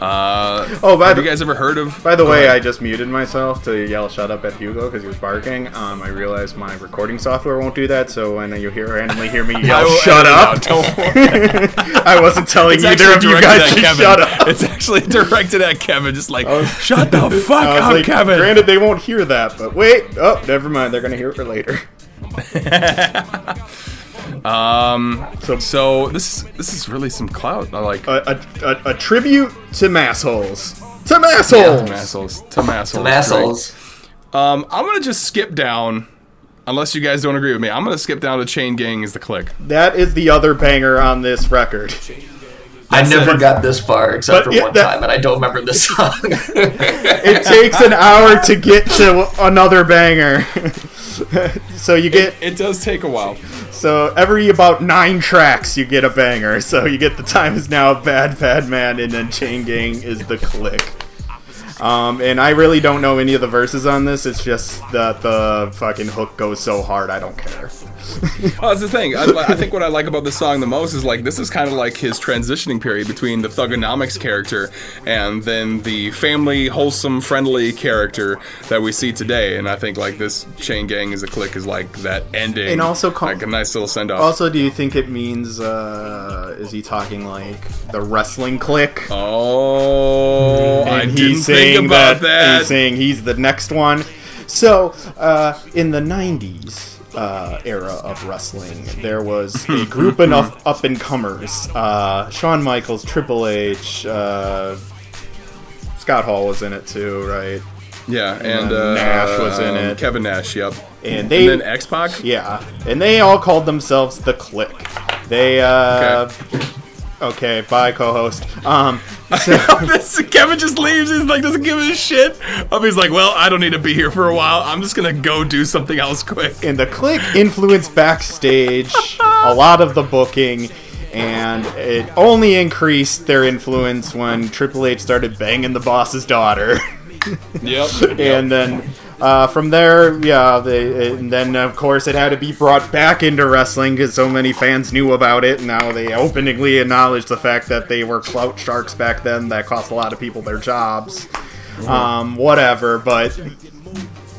Speaker 1: Uh,
Speaker 2: Oh, by
Speaker 1: have
Speaker 2: the,
Speaker 1: you guys ever heard of?
Speaker 2: by the way,
Speaker 1: ahead.
Speaker 2: I just muted myself to yell "shut up" at Hugo because he was barking. Um, I realized my recording software won't do that, so when you hear randomly hear me yell "shut up,"
Speaker 1: out, don't worry.
Speaker 2: I wasn't telling
Speaker 1: It's
Speaker 2: either of you guys
Speaker 1: at
Speaker 2: to
Speaker 1: Kevin.
Speaker 2: shut up.
Speaker 1: It's actually directed at Kevin, just like,
Speaker 2: was-
Speaker 1: shut the fuck
Speaker 2: I was
Speaker 1: up,
Speaker 2: like,
Speaker 1: Kevin.
Speaker 2: granted, they won't hear that, but wait, oh, never mind. They're gonna hear it for later.
Speaker 1: Um,
Speaker 2: So,
Speaker 1: so this is this is really some clout. I like
Speaker 2: a, a, a, a tribute to massholes. To massholes.
Speaker 1: to assholes. To assholes.
Speaker 3: Some assholes.
Speaker 1: Um, I'm gonna just skip down, unless you guys don't agree with me. I'm gonna skip down to Chain Gang is the Clique.
Speaker 2: That is the other banger on this record.
Speaker 3: I never
Speaker 2: it.
Speaker 3: got this far except
Speaker 2: But
Speaker 3: for
Speaker 2: it-
Speaker 3: one
Speaker 2: that-
Speaker 3: time, and I don't remember this song.
Speaker 2: It takes an hour to get to another banger. so you get
Speaker 1: It does take a while.
Speaker 2: so every about nine tracks you get a banger. So you get the time is now bad bad man and then chain gang is the clique. Um, and I really don't know any of the verses on this. It's just that the fucking hook goes so hard. I don't care.
Speaker 1: Well, that's the thing. I, I think what I like about this song the most is like this is kind of like his transitioning period between the Thuganomics character and then the family, wholesome, friendly character that we see today. And I think like this Chain Gang is a clique is like that ending,
Speaker 2: And also com-
Speaker 1: like a nice little send off.
Speaker 2: Also, do you think it means uh, is he talking like the wrestling Kliq?
Speaker 1: oh, I
Speaker 2: and
Speaker 1: didn't
Speaker 2: saying
Speaker 1: about that.
Speaker 2: He's saying he's the next one. So, uh, in the 90s uh, era of wrestling, there was a group of up and comers. Uh, Shawn Michaels, Triple H, uh, Scott Hall was in it too, right?
Speaker 1: Yeah, and,
Speaker 2: then
Speaker 1: uh,
Speaker 2: Nash was in
Speaker 1: um,
Speaker 2: it.
Speaker 1: Kevin Nash, yep.
Speaker 2: And they,
Speaker 1: and then X Pac.
Speaker 2: yeah, and they all called themselves the Kliq. They, uh, okay, bye, co-host. Um, so,
Speaker 1: This- Kevin just leaves. He's like doesn't give a shit. Um, he's like, well, I don't need to be here for a while. I'm just gonna go do something else quick.
Speaker 2: and the Kliq influenced backstage a lot of the booking. And it only increased their influence when Triple H started banging the boss's daughter.
Speaker 1: Yep.
Speaker 2: and then uh, from there, yeah, they, and then of course it had to be brought back into wrestling because so many fans knew about it. And now they openly acknowledge the fact that they were clout sharks back then. That cost a lot of people their jobs. Um, whatever, but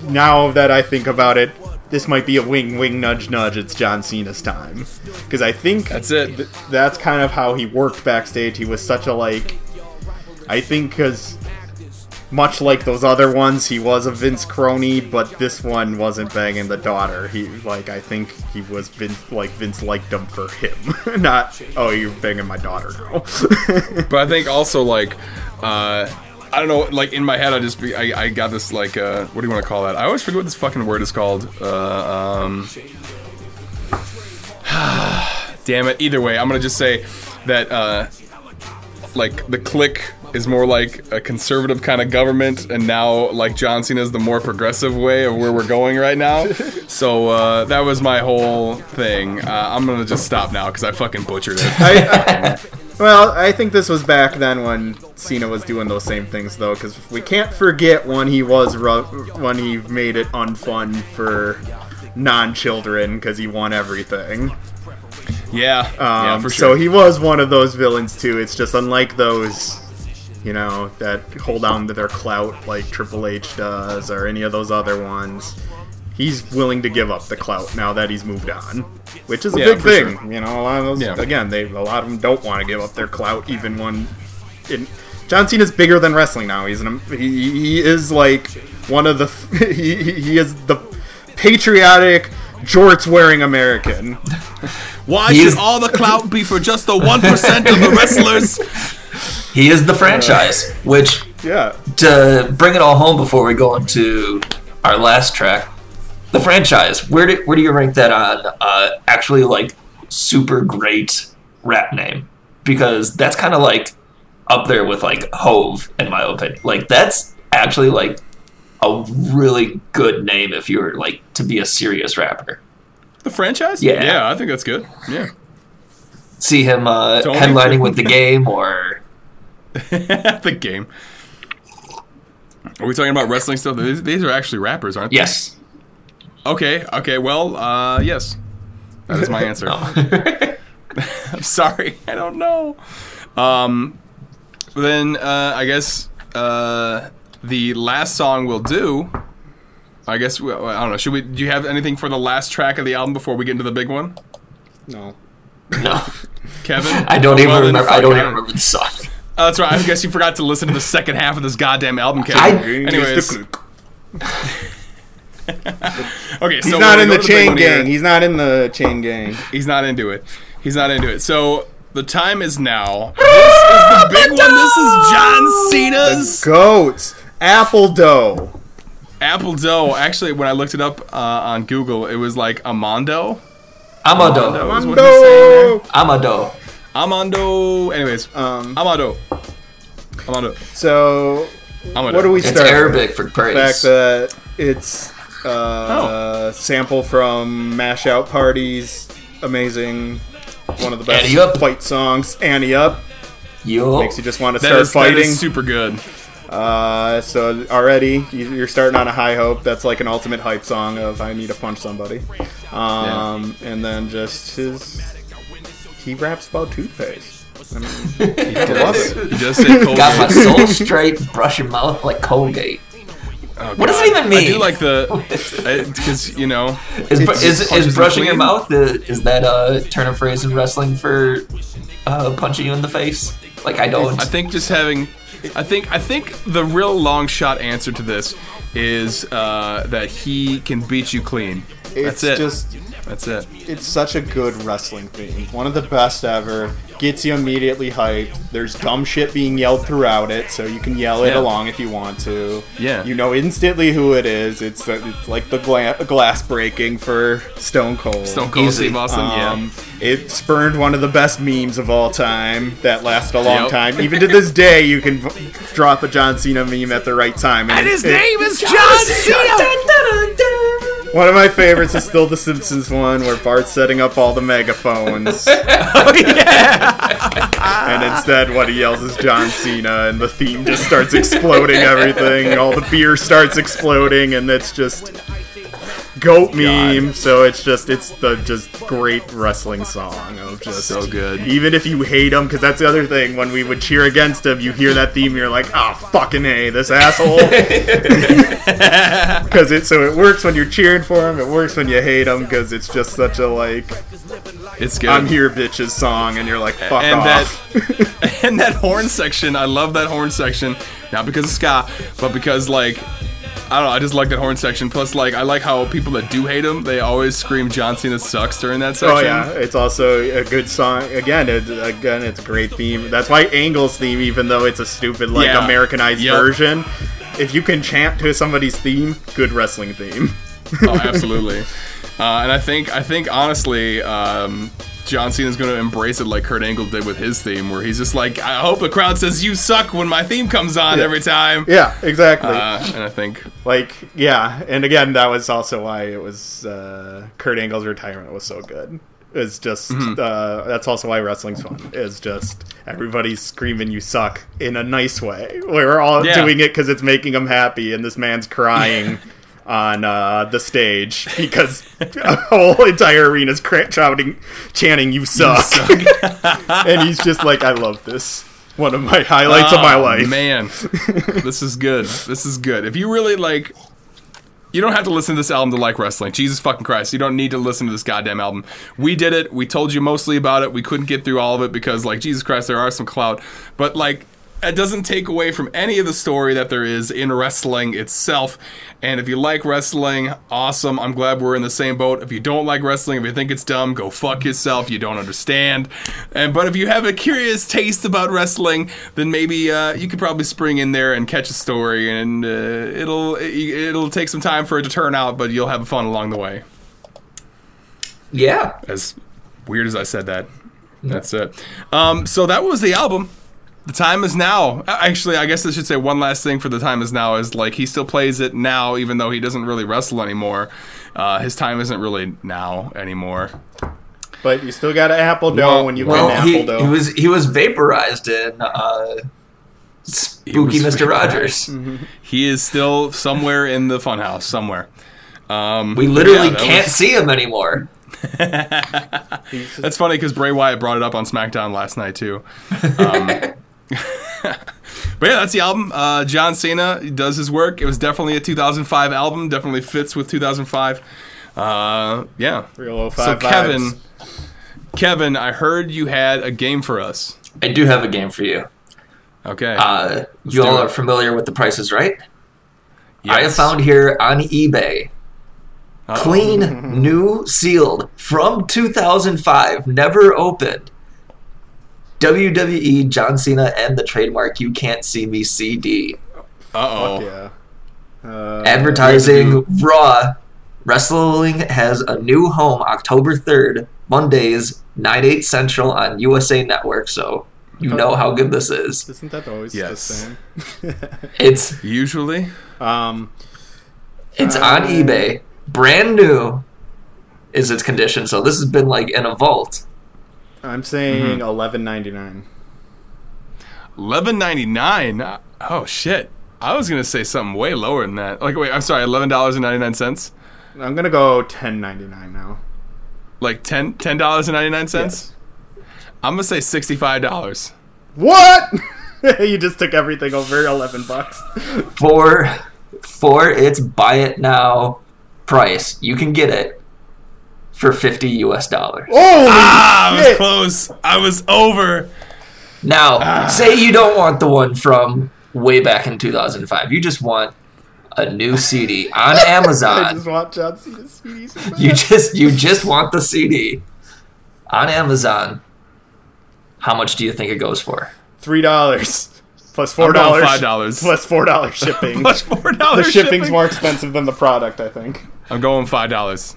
Speaker 2: now that I think about it, this might be a wing, wing, nudge, nudge. It's John Cena's time because I think
Speaker 1: That's it.
Speaker 2: th- that's kind of how he worked backstage. He was such a like, I think because much like those other ones, he was a Vince crony, but this one wasn't banging the daughter. He like I think he was Vince like Vince liked him for him, not oh you're banging my daughter now.
Speaker 1: But I think also like, uh, I don't know, like in my head, I just be, I, I got this like, uh, what do you want to call that? I always forget what this fucking word is called. Uh, um, damn it. Either way, I'm gonna just say that uh, like the click is more like a conservative kind of government, and now like John Cena is the more progressive way of where we're going right now. so uh, that was my whole thing. Uh, I'm gonna just stop now because I fucking butchered it.
Speaker 2: I, I- well, I think this was back then when Cena was doing those same things, though, because we can't forget when he was ru- when he made it unfun for non-children because he won everything.
Speaker 1: Yeah, yeah,
Speaker 2: Um,
Speaker 1: for
Speaker 2: So
Speaker 1: sure.
Speaker 2: he was one of those villains too. It's just unlike those, you know, that hold on to their clout like Triple H does or any of those other ones. He's willing to give up the clout now that he's moved on, which is a
Speaker 1: Yeah,
Speaker 2: big thing.
Speaker 1: sure.
Speaker 2: You know, a lot of those.
Speaker 1: Yeah.
Speaker 2: Again, they a lot of them don't want to give up their clout, even when. In, John Cena's bigger than wrestling now. He's an, he, he is like one of the he, he- he is the patriotic jorts wearing American.
Speaker 1: Why
Speaker 3: He
Speaker 1: should
Speaker 3: is-
Speaker 1: all the clout be for just the one percent of the wrestlers?
Speaker 3: He is the franchise, which
Speaker 2: Yeah.
Speaker 3: to bring it all home before we go into our last track, the franchise. Where do where do you rank that on uh, actually like super great rap name? Because that's kind of like up there with like Hove, in my opinion. Like that's actually like a really good name if you were like to be a serious rapper.
Speaker 1: The franchise?
Speaker 3: Yeah.
Speaker 1: yeah, I think that's good. Yeah,
Speaker 3: See him uh,
Speaker 1: Tony
Speaker 3: headlining with the game or
Speaker 1: the game. Are we talking about wrestling stuff? These, these are actually rappers, aren't they?
Speaker 3: yes.
Speaker 1: Okay. Okay. Well, uh, yes. That is my answer. I'm sorry. I don't know. Um, then uh, I guess uh, the last song we'll do. I guess we, I don't know. Should we? Do you have anything for the last track of the album before we get into the big one,
Speaker 2: No.
Speaker 3: no,
Speaker 1: Kevin?
Speaker 3: I don't
Speaker 1: Oh,
Speaker 3: even
Speaker 1: well,
Speaker 3: remember. I don't even remember the song.
Speaker 1: Oh, that's right. I guess you forgot to listen to the second half of this goddamn album, Kevin.
Speaker 3: I-
Speaker 1: Anyways, okay. So
Speaker 2: He's not in
Speaker 1: gonna
Speaker 2: the
Speaker 1: go to big
Speaker 2: chain
Speaker 1: here.
Speaker 2: gang. He's not in the chain gang.
Speaker 1: He's not into it. He's not into it. So the time is now. This is the big one. This is John Cena's
Speaker 2: Goats. Apple dough.
Speaker 1: Apple Dough. Actually, when I looked it up uh, on Google, it was like Amando.
Speaker 3: Amado.
Speaker 1: Is what he's saying there.
Speaker 2: Dough.
Speaker 3: Amado.
Speaker 1: Amando. Anyways,
Speaker 2: Um,
Speaker 1: Amado. Amando.
Speaker 2: so,
Speaker 1: Amado.
Speaker 2: what do we start?
Speaker 3: It's
Speaker 2: start?
Speaker 3: Arabic for
Speaker 2: with? The fact that it's uh,
Speaker 1: Oh.
Speaker 2: sample from Mash Out Posse. Amazing. One of the best
Speaker 3: Ante Up.
Speaker 2: fight songs. Ante Up.
Speaker 3: Yo.
Speaker 2: Makes you just want to
Speaker 1: That
Speaker 2: start
Speaker 1: is,
Speaker 2: fighting.
Speaker 1: is super good.
Speaker 2: Uh, so already you- you're starting on a high hope. That's like an ultimate hype song of "I need to punch somebody," um, and then just his he raps about toothpaste. I mean, I love it.
Speaker 1: He does say Colgate.
Speaker 3: Got my soul straight, brush your mouth like Colgate.
Speaker 1: Oh,
Speaker 3: What does
Speaker 1: God.
Speaker 3: it even mean?
Speaker 1: I do like the because you know
Speaker 3: Is, is, is brushing your mouth, the, is that a turn of phrase in wrestling for uh, punching you in the face? Like I don't.
Speaker 1: I think just having, I think I think the real long shot answer to this is uh, that he can beat you clean.
Speaker 2: It's
Speaker 1: That's it.
Speaker 2: just
Speaker 1: That's it.
Speaker 2: it's such a good wrestling theme. One of the best ever. Gets you immediately hyped. There's dumb shit being yelled throughout it, so you can yell it
Speaker 1: Yeah.
Speaker 2: along if you want to.
Speaker 1: Yeah.
Speaker 2: You know instantly who it is. It's it's like the gla- glass breaking for Stone Cold.
Speaker 1: Stone Cold
Speaker 3: Easy.
Speaker 1: Steve Austin.
Speaker 2: Um,
Speaker 1: yeah.
Speaker 2: It spurned one of the best memes of all time that lasted a long
Speaker 1: Yep.
Speaker 2: time. Even to this day, you can v- drop a John Cena meme at the right time. And, his it-
Speaker 1: is John Cena.
Speaker 2: One of my favorites is still the Simpsons one where Bart's setting up all the megaphones. Oh, and instead, what he yells is John Cena, and the theme just starts exploding everything. All the beer starts exploding, and it's just goat meme. So it's just it's the just great wrestling song of just
Speaker 1: So good.
Speaker 2: Even if you hate him, because that's the other thing. When we would cheer against him, you hear that theme, you're like, oh fucking a, this asshole. Because it so it works when you're cheering for him. It works when you hate him because it's just such a like
Speaker 1: It's good.
Speaker 2: I'm here bitches song, and you're like fuck
Speaker 1: and
Speaker 2: off.
Speaker 1: that and that horn section, I love that horn section. Not because of ska, but because like I don't know, I just like that horn section. Plus, like I like how people that do hate him, they always scream John Cena sucks during that section.
Speaker 2: Oh yeah, it's also a good song. Again, it, again, it's a great theme. That's why Angle's theme, even though it's a stupid like
Speaker 1: Yeah.
Speaker 2: Americanized
Speaker 1: Yep.
Speaker 2: version, if you can chant to somebody's theme, good wrestling theme.
Speaker 1: Oh, absolutely. uh, and I think I think honestly, um, John Cena's going to embrace it like Kurt Angle did with his theme, where he's just like, I hope the crowd says you suck when my theme comes on
Speaker 2: Yeah.
Speaker 1: every time.
Speaker 2: Yeah, exactly.
Speaker 1: Uh, and I think
Speaker 2: like yeah, and again, that was also why it was uh, Kurt Angle's retirement was so good. It's just
Speaker 1: Mm-hmm.
Speaker 2: uh, that's also why wrestling's fun. It's just everybody's screaming "you suck" in a nice way. We're all
Speaker 1: Yeah.
Speaker 2: doing it because it's making them happy, and this man's crying on uh, the stage because a whole entire arena's cra- shouting, chanting "you suck," and he's just like, "I love this." One of my highlights of my
Speaker 1: Oh,
Speaker 2: life.
Speaker 1: Man, this is good. This is good. If you really like, you don't have to listen to this album to like wrestling. Jesus fucking Christ, you don't need to listen to this goddamn album. We did it. We told you mostly about it. We couldn't get through all of it because, like, Jesus Christ, there are some clout. But like, it doesn't take away from any of the story that there is in wrestling itself. And if you like wrestling, awesome. I'm glad we're in the same boat. If you don't like wrestling, if you think it's dumb, go fuck yourself. You don't understand. And but if you have a curious taste about wrestling, then maybe uh, you could probably spring in there and catch a story, and uh, it'll it'll take some time for it to turn out, but you'll have fun along the way.
Speaker 3: Yeah.
Speaker 1: As weird as I said that, that's it. Um, so that was the album. The time is now. Actually, I guess I should say one last thing for the time is now is like he still plays it now, even though he doesn't really wrestle anymore. Uh, his time isn't really now anymore.
Speaker 2: But you still got an apple dough
Speaker 1: Well-
Speaker 2: when you
Speaker 3: Well,
Speaker 2: get an
Speaker 3: he,
Speaker 2: apple dough.
Speaker 3: he was he was vaporized in uh, Spooky
Speaker 1: was
Speaker 3: Mr.
Speaker 1: vaporized.
Speaker 3: Rogers.
Speaker 1: He is still somewhere in the funhouse, somewhere. Um,
Speaker 3: We literally
Speaker 1: yeah,
Speaker 3: can't
Speaker 1: was-
Speaker 3: see him anymore.
Speaker 1: That's funny because Bray Wyatt brought it up on SmackDown last night too. Um, but yeah, that's the album. Uh, John Cena does his work. It was definitely a 2005 album. Definitely fits with 2005. Uh, yeah.
Speaker 2: Real
Speaker 1: So Kevin,
Speaker 2: vibes.
Speaker 1: Kevin, I heard you had a game for us.
Speaker 3: I do have a game for you.
Speaker 1: Okay.
Speaker 3: Uh, you all
Speaker 1: it.
Speaker 3: are familiar with the prices, right? I have found here on eBay
Speaker 1: Uh-oh.
Speaker 3: clean, new, sealed from 2005, never opened. WWE John Cena and the trademark "You Can't See Me" CD.
Speaker 1: Uh-oh.
Speaker 2: yeah. Uh,
Speaker 3: Advertising Raw. Wrestling has a new home October 3rd, Mondays, 9 8 Central on USA Network. So you know how good this is.
Speaker 2: Isn't that always
Speaker 1: Yes.
Speaker 2: the same?
Speaker 3: It's
Speaker 1: Usually.
Speaker 2: um,
Speaker 3: it's on eBay, brand new. Is its condition? So this has been like in a vault.
Speaker 2: I'm saying
Speaker 1: Mm-hmm.
Speaker 2: eleven ninety nine.
Speaker 1: Eleven ninety nine. Oh shit! I was gonna say something way lower than that. Like, wait, I'm sorry. Eleven dollars and ninety nine cents.
Speaker 2: I'm gonna go ten ninety nine now.
Speaker 1: Like ten ten dollars and ninety nine cents. I'm gonna say sixty five dollars.
Speaker 2: What? you just took everything over eleven bucks.
Speaker 3: For for its buy it now price, you can get it for 50 US dollars.
Speaker 2: Holy
Speaker 1: Ah, I was close. I was over.
Speaker 3: Now, say you don't want the one from way back in 2005. You just want a new CD on Amazon.
Speaker 2: I
Speaker 3: Amazon.
Speaker 2: just want John Cena's CD.
Speaker 3: You just you just want the CD on Amazon. How much do you think it goes for?
Speaker 2: Three dollars plus four dollars.
Speaker 1: $5.
Speaker 2: plus four dollars shipping.
Speaker 1: Plus four
Speaker 2: the
Speaker 1: dollars.
Speaker 2: shipping's more expensive than the product, I think.
Speaker 1: I'm going five dollars.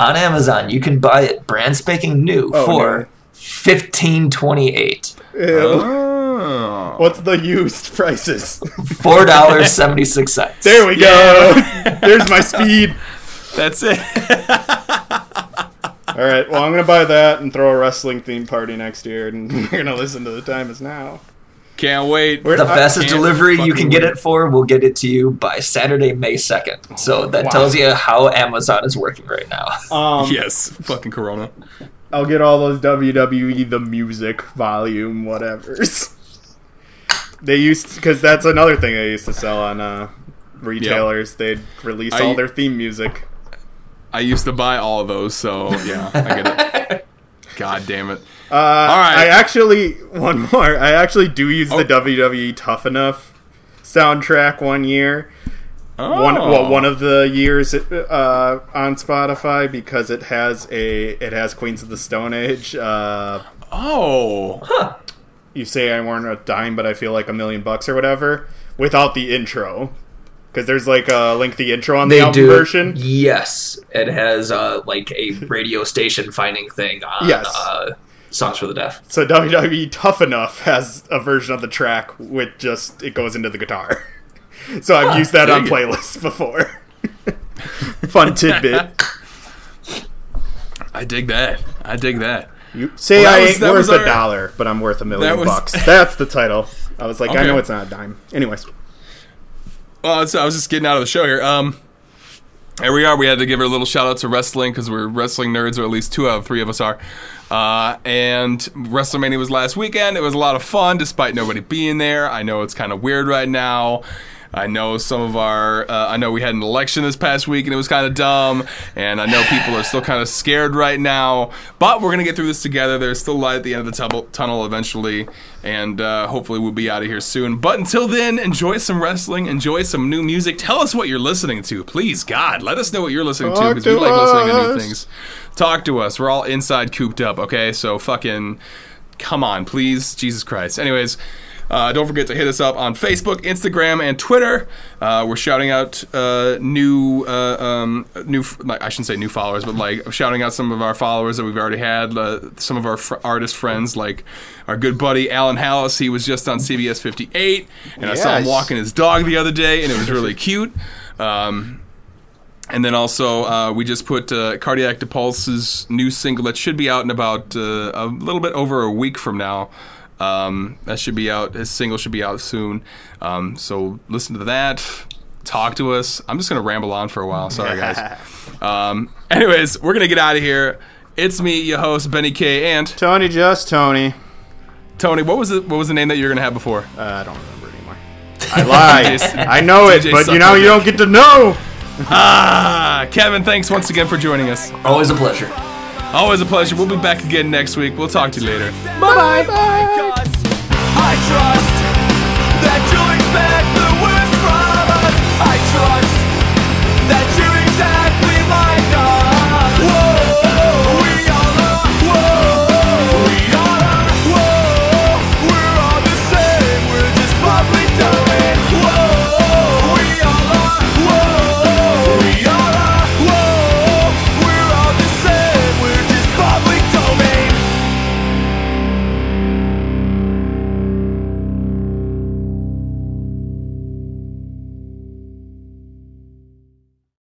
Speaker 3: On Amazon, you can buy it brand spanking new
Speaker 2: Oh,
Speaker 3: for
Speaker 2: no.
Speaker 3: fifteen twenty eight.
Speaker 2: Ew.
Speaker 1: Oh.
Speaker 2: What's the used prices?
Speaker 3: Four dollars seventy six cents.
Speaker 2: There we go. There's my speed.
Speaker 1: That's it.
Speaker 2: All right. Well, I'm gonna buy that and throw a wrestling themed party next year, and we're gonna listen to the time is now.
Speaker 1: Can't wait.
Speaker 2: Where-
Speaker 3: The
Speaker 2: I
Speaker 3: fastest
Speaker 1: can't
Speaker 3: delivery you can get
Speaker 1: wait.
Speaker 3: it for will get it to you by Saturday, May 2nd. So that
Speaker 2: Wow.
Speaker 3: tells you how Amazon is working right now.
Speaker 2: Um,
Speaker 1: Yes, fucking Corona.
Speaker 2: I'll get all those WWE the music volume whatevers. They used because that's another thing they used to sell on uh, retailers. They'd release
Speaker 1: I-
Speaker 2: all their theme music.
Speaker 1: I used to buy all of those, so yeah, I get it. God damn it.
Speaker 2: Uh,
Speaker 1: right.
Speaker 2: I actually one more. I actually do use
Speaker 1: Oh.
Speaker 2: the WWE Tough Enough soundtrack one year.
Speaker 1: Oh.
Speaker 2: One well, one of the years uh, on Spotify because it has a it has Queens of the Stone Age. Uh,
Speaker 1: Oh.
Speaker 2: you say I weren't a dime, but I feel like a million bucks or whatever without the intro. Because there's like a lengthy intro on the
Speaker 3: They
Speaker 2: album
Speaker 3: do.
Speaker 2: version.
Speaker 3: Yes. It has uh, like a radio station finding thing on
Speaker 2: Yes.
Speaker 3: uh, Songs for the Deaf.
Speaker 2: So WWE Tough Enough has a version of the track with just it goes into the guitar. So I've used that on playlists before. Fun tidbit.
Speaker 1: I dig that. I dig that.
Speaker 2: You say
Speaker 1: Well,
Speaker 2: I
Speaker 1: was-
Speaker 2: ain't worth
Speaker 1: was
Speaker 2: a dollar, but I'm worth a million
Speaker 1: That was-
Speaker 2: bucks. That's the title. I was like, I know it's not a dime. Anyways,
Speaker 1: Well, so I was just getting out of the show here. Um, here we are. We had to give a little shout out to wrestling because we're wrestling nerds, or at least two out of three of us are. Uh, and WrestleMania was last weekend. It was a lot of fun, despite nobody being there. I know it's kind of weird right now. I know some of our. Uh, I know we had an election this past week, and it was kind of dumb. And I know people are still kind of scared right now. But we're gonna get through this together. There's still light at the end of the tunnel, tunnel eventually, and uh, hopefully we'll be out of here soon. But until then, enjoy some wrestling, enjoy some new music. Tell us what you're listening to, please. God, let us know what you're listening to because we
Speaker 2: to
Speaker 1: like listening to new things. Talk to us. We're all inside cooped up. Okay, so fucking come on, please, Jesus Christ. Anyways. Uh, don't forget to hit us up on Facebook, Instagram, and Twitter. Uh, we're shouting out uh, new, uh, um, new. Like, I shouldn't say new followers, but like shouting out some of our followers that we've already had. Uh, some of our fr- artist friends, like our good buddy Alan Hallis. He was just on CBS 58, and I saw him walking his dog the other day, and it was really cute. Um, and then also, uh, we just put uh, Cardiac Depulse's new single that should be out in about uh, a little bit over a week from now. Um, that should be out. His single should be out soon. Um, so listen to that. Talk to us. I'm just gonna ramble on for a while. Sorry, guys. um, anyways, we're gonna get out of here. It's me, your host Benny K, and
Speaker 2: Tony, just Tony.
Speaker 1: Tony. What was the what was the name that you were gonna have before?
Speaker 2: Uh, I don't remember anymore. I lied. I know it,
Speaker 1: DJ
Speaker 2: but you know you don't get to know.
Speaker 1: Ah, Kevin. Thanks once again for joining us.
Speaker 3: Always a pleasure.
Speaker 1: Always a pleasure. We'll be back again next week. We'll talk to you later.
Speaker 2: Bye bye.
Speaker 4: Oh tried